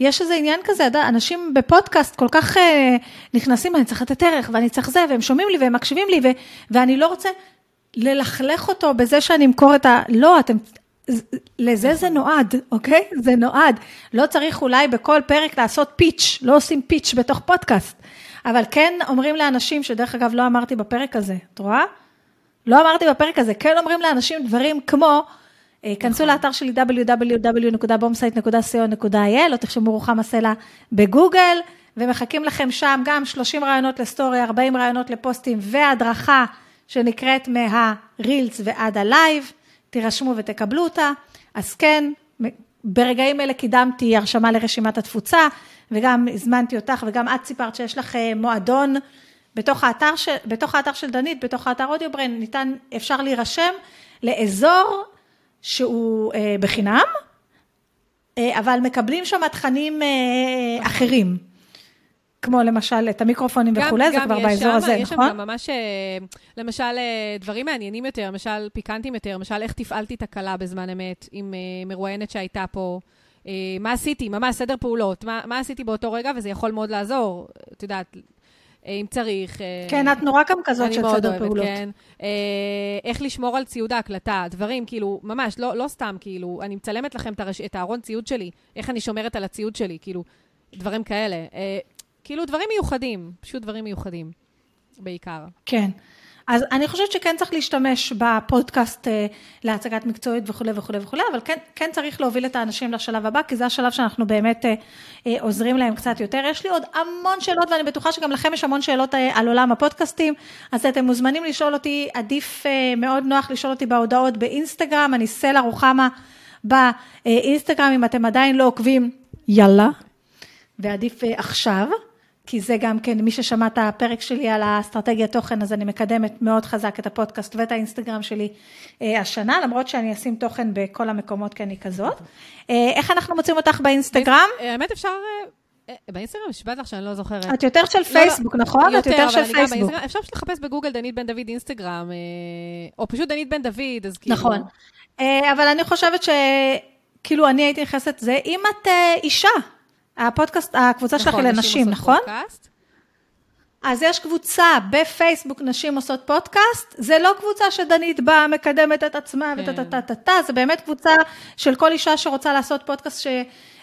יש איזה עניין כזה, אנשים בפודקאסט כל כך אה, נכנסים, אני צריך לתת ערך, ואני צריך זה, והם שומעים לי, והם מקשיבים לי, ו, ואני לא רוצה ללכלך אותו בזה שאני אמכור את ה... לא, אתם... לזה זה נועד, אוקיי? זה נועד. לא צריך אולי בכל פרק לעשות פיץ', לא עושים פיץ' בתוך פודקאסט, אבל כן אומרים לאנשים, שדרך אגב לא אמרתי בפרק הזה, את רואה? לא אמרתי בפרק הזה, כן אומרים לאנשים דברים כמו, אה, כנסו נכון. לאתר שלי www.bombsite.co.il, או תחשבו רוחמה סלע בגוגל, ומחכים לכם שם גם 30 רעיונות לסטורי, 40 רעיונות לפוסטים, והדרכה שנקראת מהרילס ועד הלייב, תירשמו ותקבלו אותה. אז כן, ברגעים אלה קידמתי הרשמה לרשימת התפוצה, וגם הזמנתי אותך, וגם את סיפרת שיש לך אה, מועדון. בתוך האתר של, בתוך האתר של דנית, בתוך האתר אודיובריין, ניתן, אפשר להירשם לאזור שהוא אה, בחינם, אה, אבל מקבלים שם תכנים אה, אחרים. כמו למשל את המיקרופונים וכולי, זה כבר באזור הזה, יש נכון? יש שם גם ממש, אה, למשל, אה, דברים מעניינים יותר, למשל פיקנטים יותר, למשל איך תפעלתי תקלה בזמן אמת עם אה, מרואיינת שהייתה פה. מה עשיתי, ממש סדר פעולות, מה, מה עשיתי באותו רגע, וזה יכול מאוד לעזור, את יודעת, אם צריך. כן, את נורא גם כזאת של סדר פעולות. כן. איך לשמור על ציוד ההקלטה, דברים, כאילו, ממש, לא, לא סתם, כאילו, אני מצלמת לכם את הארון ציוד שלי, איך אני שומרת על הציוד שלי, כאילו, דברים כאלה. כאילו, דברים מיוחדים, פשוט דברים מיוחדים, בעיקר. כן. אז אני חושבת שכן צריך להשתמש בפודקאסט אה, להצגת מקצועית וכולי וכולי וכולי, אבל כן, כן צריך להוביל את האנשים לשלב הבא, כי זה השלב שאנחנו באמת אה, אה, עוזרים להם קצת יותר. יש לי עוד המון שאלות, ואני בטוחה שגם לכם יש המון שאלות על עולם הפודקאסטים, אז אתם מוזמנים לשאול אותי, עדיף מאוד נוח לשאול אותי בהודעות באינסטגרם, אני סלע רוחמה באינסטגרם, אם אתם עדיין לא עוקבים, יאללה, ועדיף עכשיו. כי זה גם כן, מי ששמע את הפרק שלי על האסטרטגיית תוכן, אז אני מקדמת מאוד חזק את הפודקאסט ואת האינסטגרם שלי אה, השנה, למרות שאני אשים תוכן בכל המקומות, כי אני כזאת. אה, איך אנחנו מוצאים אותך באינסטגרם? אה, האמת אפשר... באינסטגרם נשבעת לך שאני לא זוכרת. את יותר של פייסבוק, לא, לא, נכון? יותר, את יותר של פייסבוק. אפשר פשוט לחפש בגוגל דנית בן דוד אינסטגרם, או פשוט דנית בן דוד, אז כאילו... נכון. אבל אני חושבת שכאילו אני הייתי נכנסת, זה אם את אישה, הפודקאסט, הקבוצה שלך היא לנשים, נכון? פודקאסט. אז יש קבוצה בפייסבוק נשים עושות פודקאסט, זה לא קבוצה שדנית באה, מקדמת את עצמה כן. וטה-טה-טה-טה, זה באמת קבוצה של כל אישה שרוצה לעשות פודקאסט ש...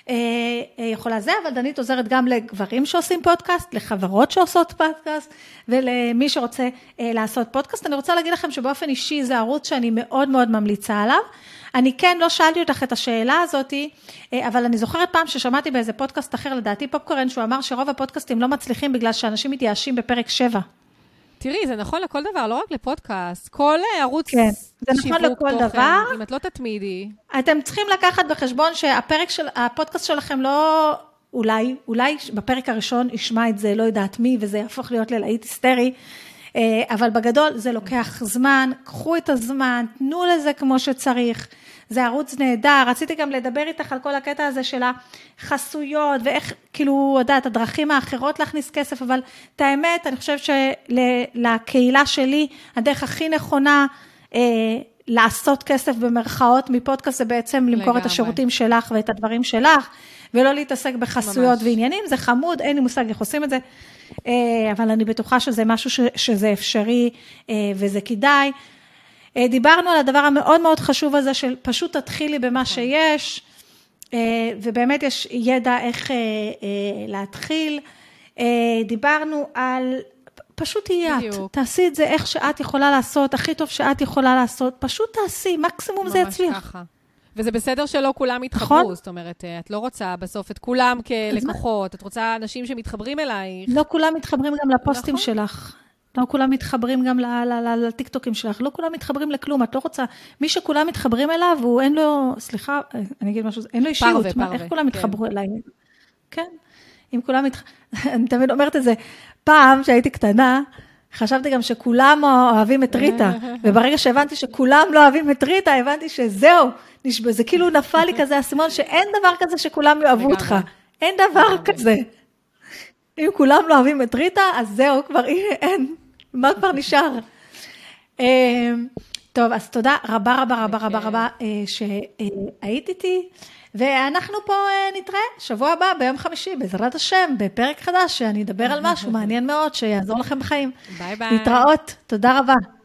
אה, אה, זה, אבל דנית עוזרת גם לגברים שעושים פודקאסט, לחברות שעושות פודקאסט, ולמי שרוצה אה, לעשות פודקאסט. אני רוצה להגיד לכם שבאופן אישי זה ערוץ שאני מאוד מאוד ממליצה עליו. אני כן לא שאלתי אותך את השאלה הזאת, אבל אני זוכרת פעם ששמעתי באיזה פודקאסט אחר, לדעתי פופקורן, שהוא אמר שרוב הפודקאסטים לא מצליחים בגלל שאנשים מתייאשים בפרק 7. תראי, זה נכון לכל דבר, לא רק לפודקאסט. כל ערוץ כן, זה נכון לכל תוכן, דבר. אם את לא תתמידי. אתם צריכים לקחת בחשבון שהפרק של, הפודקאסט שלכם לא... אולי, אולי בפרק הראשון ישמע את זה, לא יודעת מי, וזה יהפוך להיות ללהיט היסטרי, אה, אבל בגדול זה לוקח זמן, קחו את הזמן, תנו לזה כמו שצריך. זה ערוץ נהדר, רציתי גם לדבר איתך על כל הקטע הזה של החסויות ואיך, כאילו, יודעת, הדרכים האחרות להכניס כסף, אבל את האמת, אני חושבת שלקהילה שלי, הדרך הכי נכונה אה, לעשות כסף במרכאות מפודקאסט זה בעצם למכור לגמרי. את השירותים שלך ואת הדברים שלך, ולא להתעסק בחסויות ממש. ועניינים, זה חמוד, אין לי מושג איך עושים את זה, אה, אבל אני בטוחה שזה משהו ש, שזה אפשרי אה, וזה כדאי. אה, דיברנו על הדבר המאוד מאוד חשוב הזה של פשוט תתחילי במה שיש, אה, ובאמת יש ידע איך אה, להתחיל. דיברנו על, פשוט תהיי את. תעשי את זה איך שאת יכולה לעשות, הכי טוב שאת יכולה לעשות, פשוט תעשי, מקסימום זה ממש יצליח. ככה. וזה בסדר שלא כולם יתחברו, נכון. זאת אומרת, את לא רוצה בסוף את כולם כלקוחות, את רוצה אנשים שמתחברים אלייך. לא כולם מתחברים גם לפוסטים נכון. שלך. לא כולם מתחברים גם לטיקטוקים שלך, לא כולם מתחברים לכלום, את לא רוצה, מי שכולם מתחברים אליו, הוא אין לו, סליחה, אני אגיד משהו, אין לו אישיות, פרווה, פרווה, איך כולם כן. יתחברו אליי? כן, אם כולם, מת... <laughs> אני תמיד אומרת את זה, פעם כשהייתי קטנה, חשבתי גם שכולם אוהבים את ריטה, <laughs> וברגע שהבנתי שכולם לא אוהבים את ריטה, הבנתי שזהו, נשבע, זה כאילו <laughs> נפל לי כזה האסימון, שאין דבר כזה שכולם יאהבו. אותך, אין דבר. כזה. אם כולם לא אוהבים את ריטה, אז זהו, כבר אין, מה כבר נשאר? אה, טוב, אז תודה רבה רבה רבה רבה. רבה אה, שהיית איתי, ואנחנו פה אה, נתראה שבוע הבא ביום חמישי, בעזרת השם, בפרק חדש, שאני אדבר על <laughs> משהו מעניין מאוד, שיעזור לכם בחיים. ביי ביי. להתראות, תודה רבה.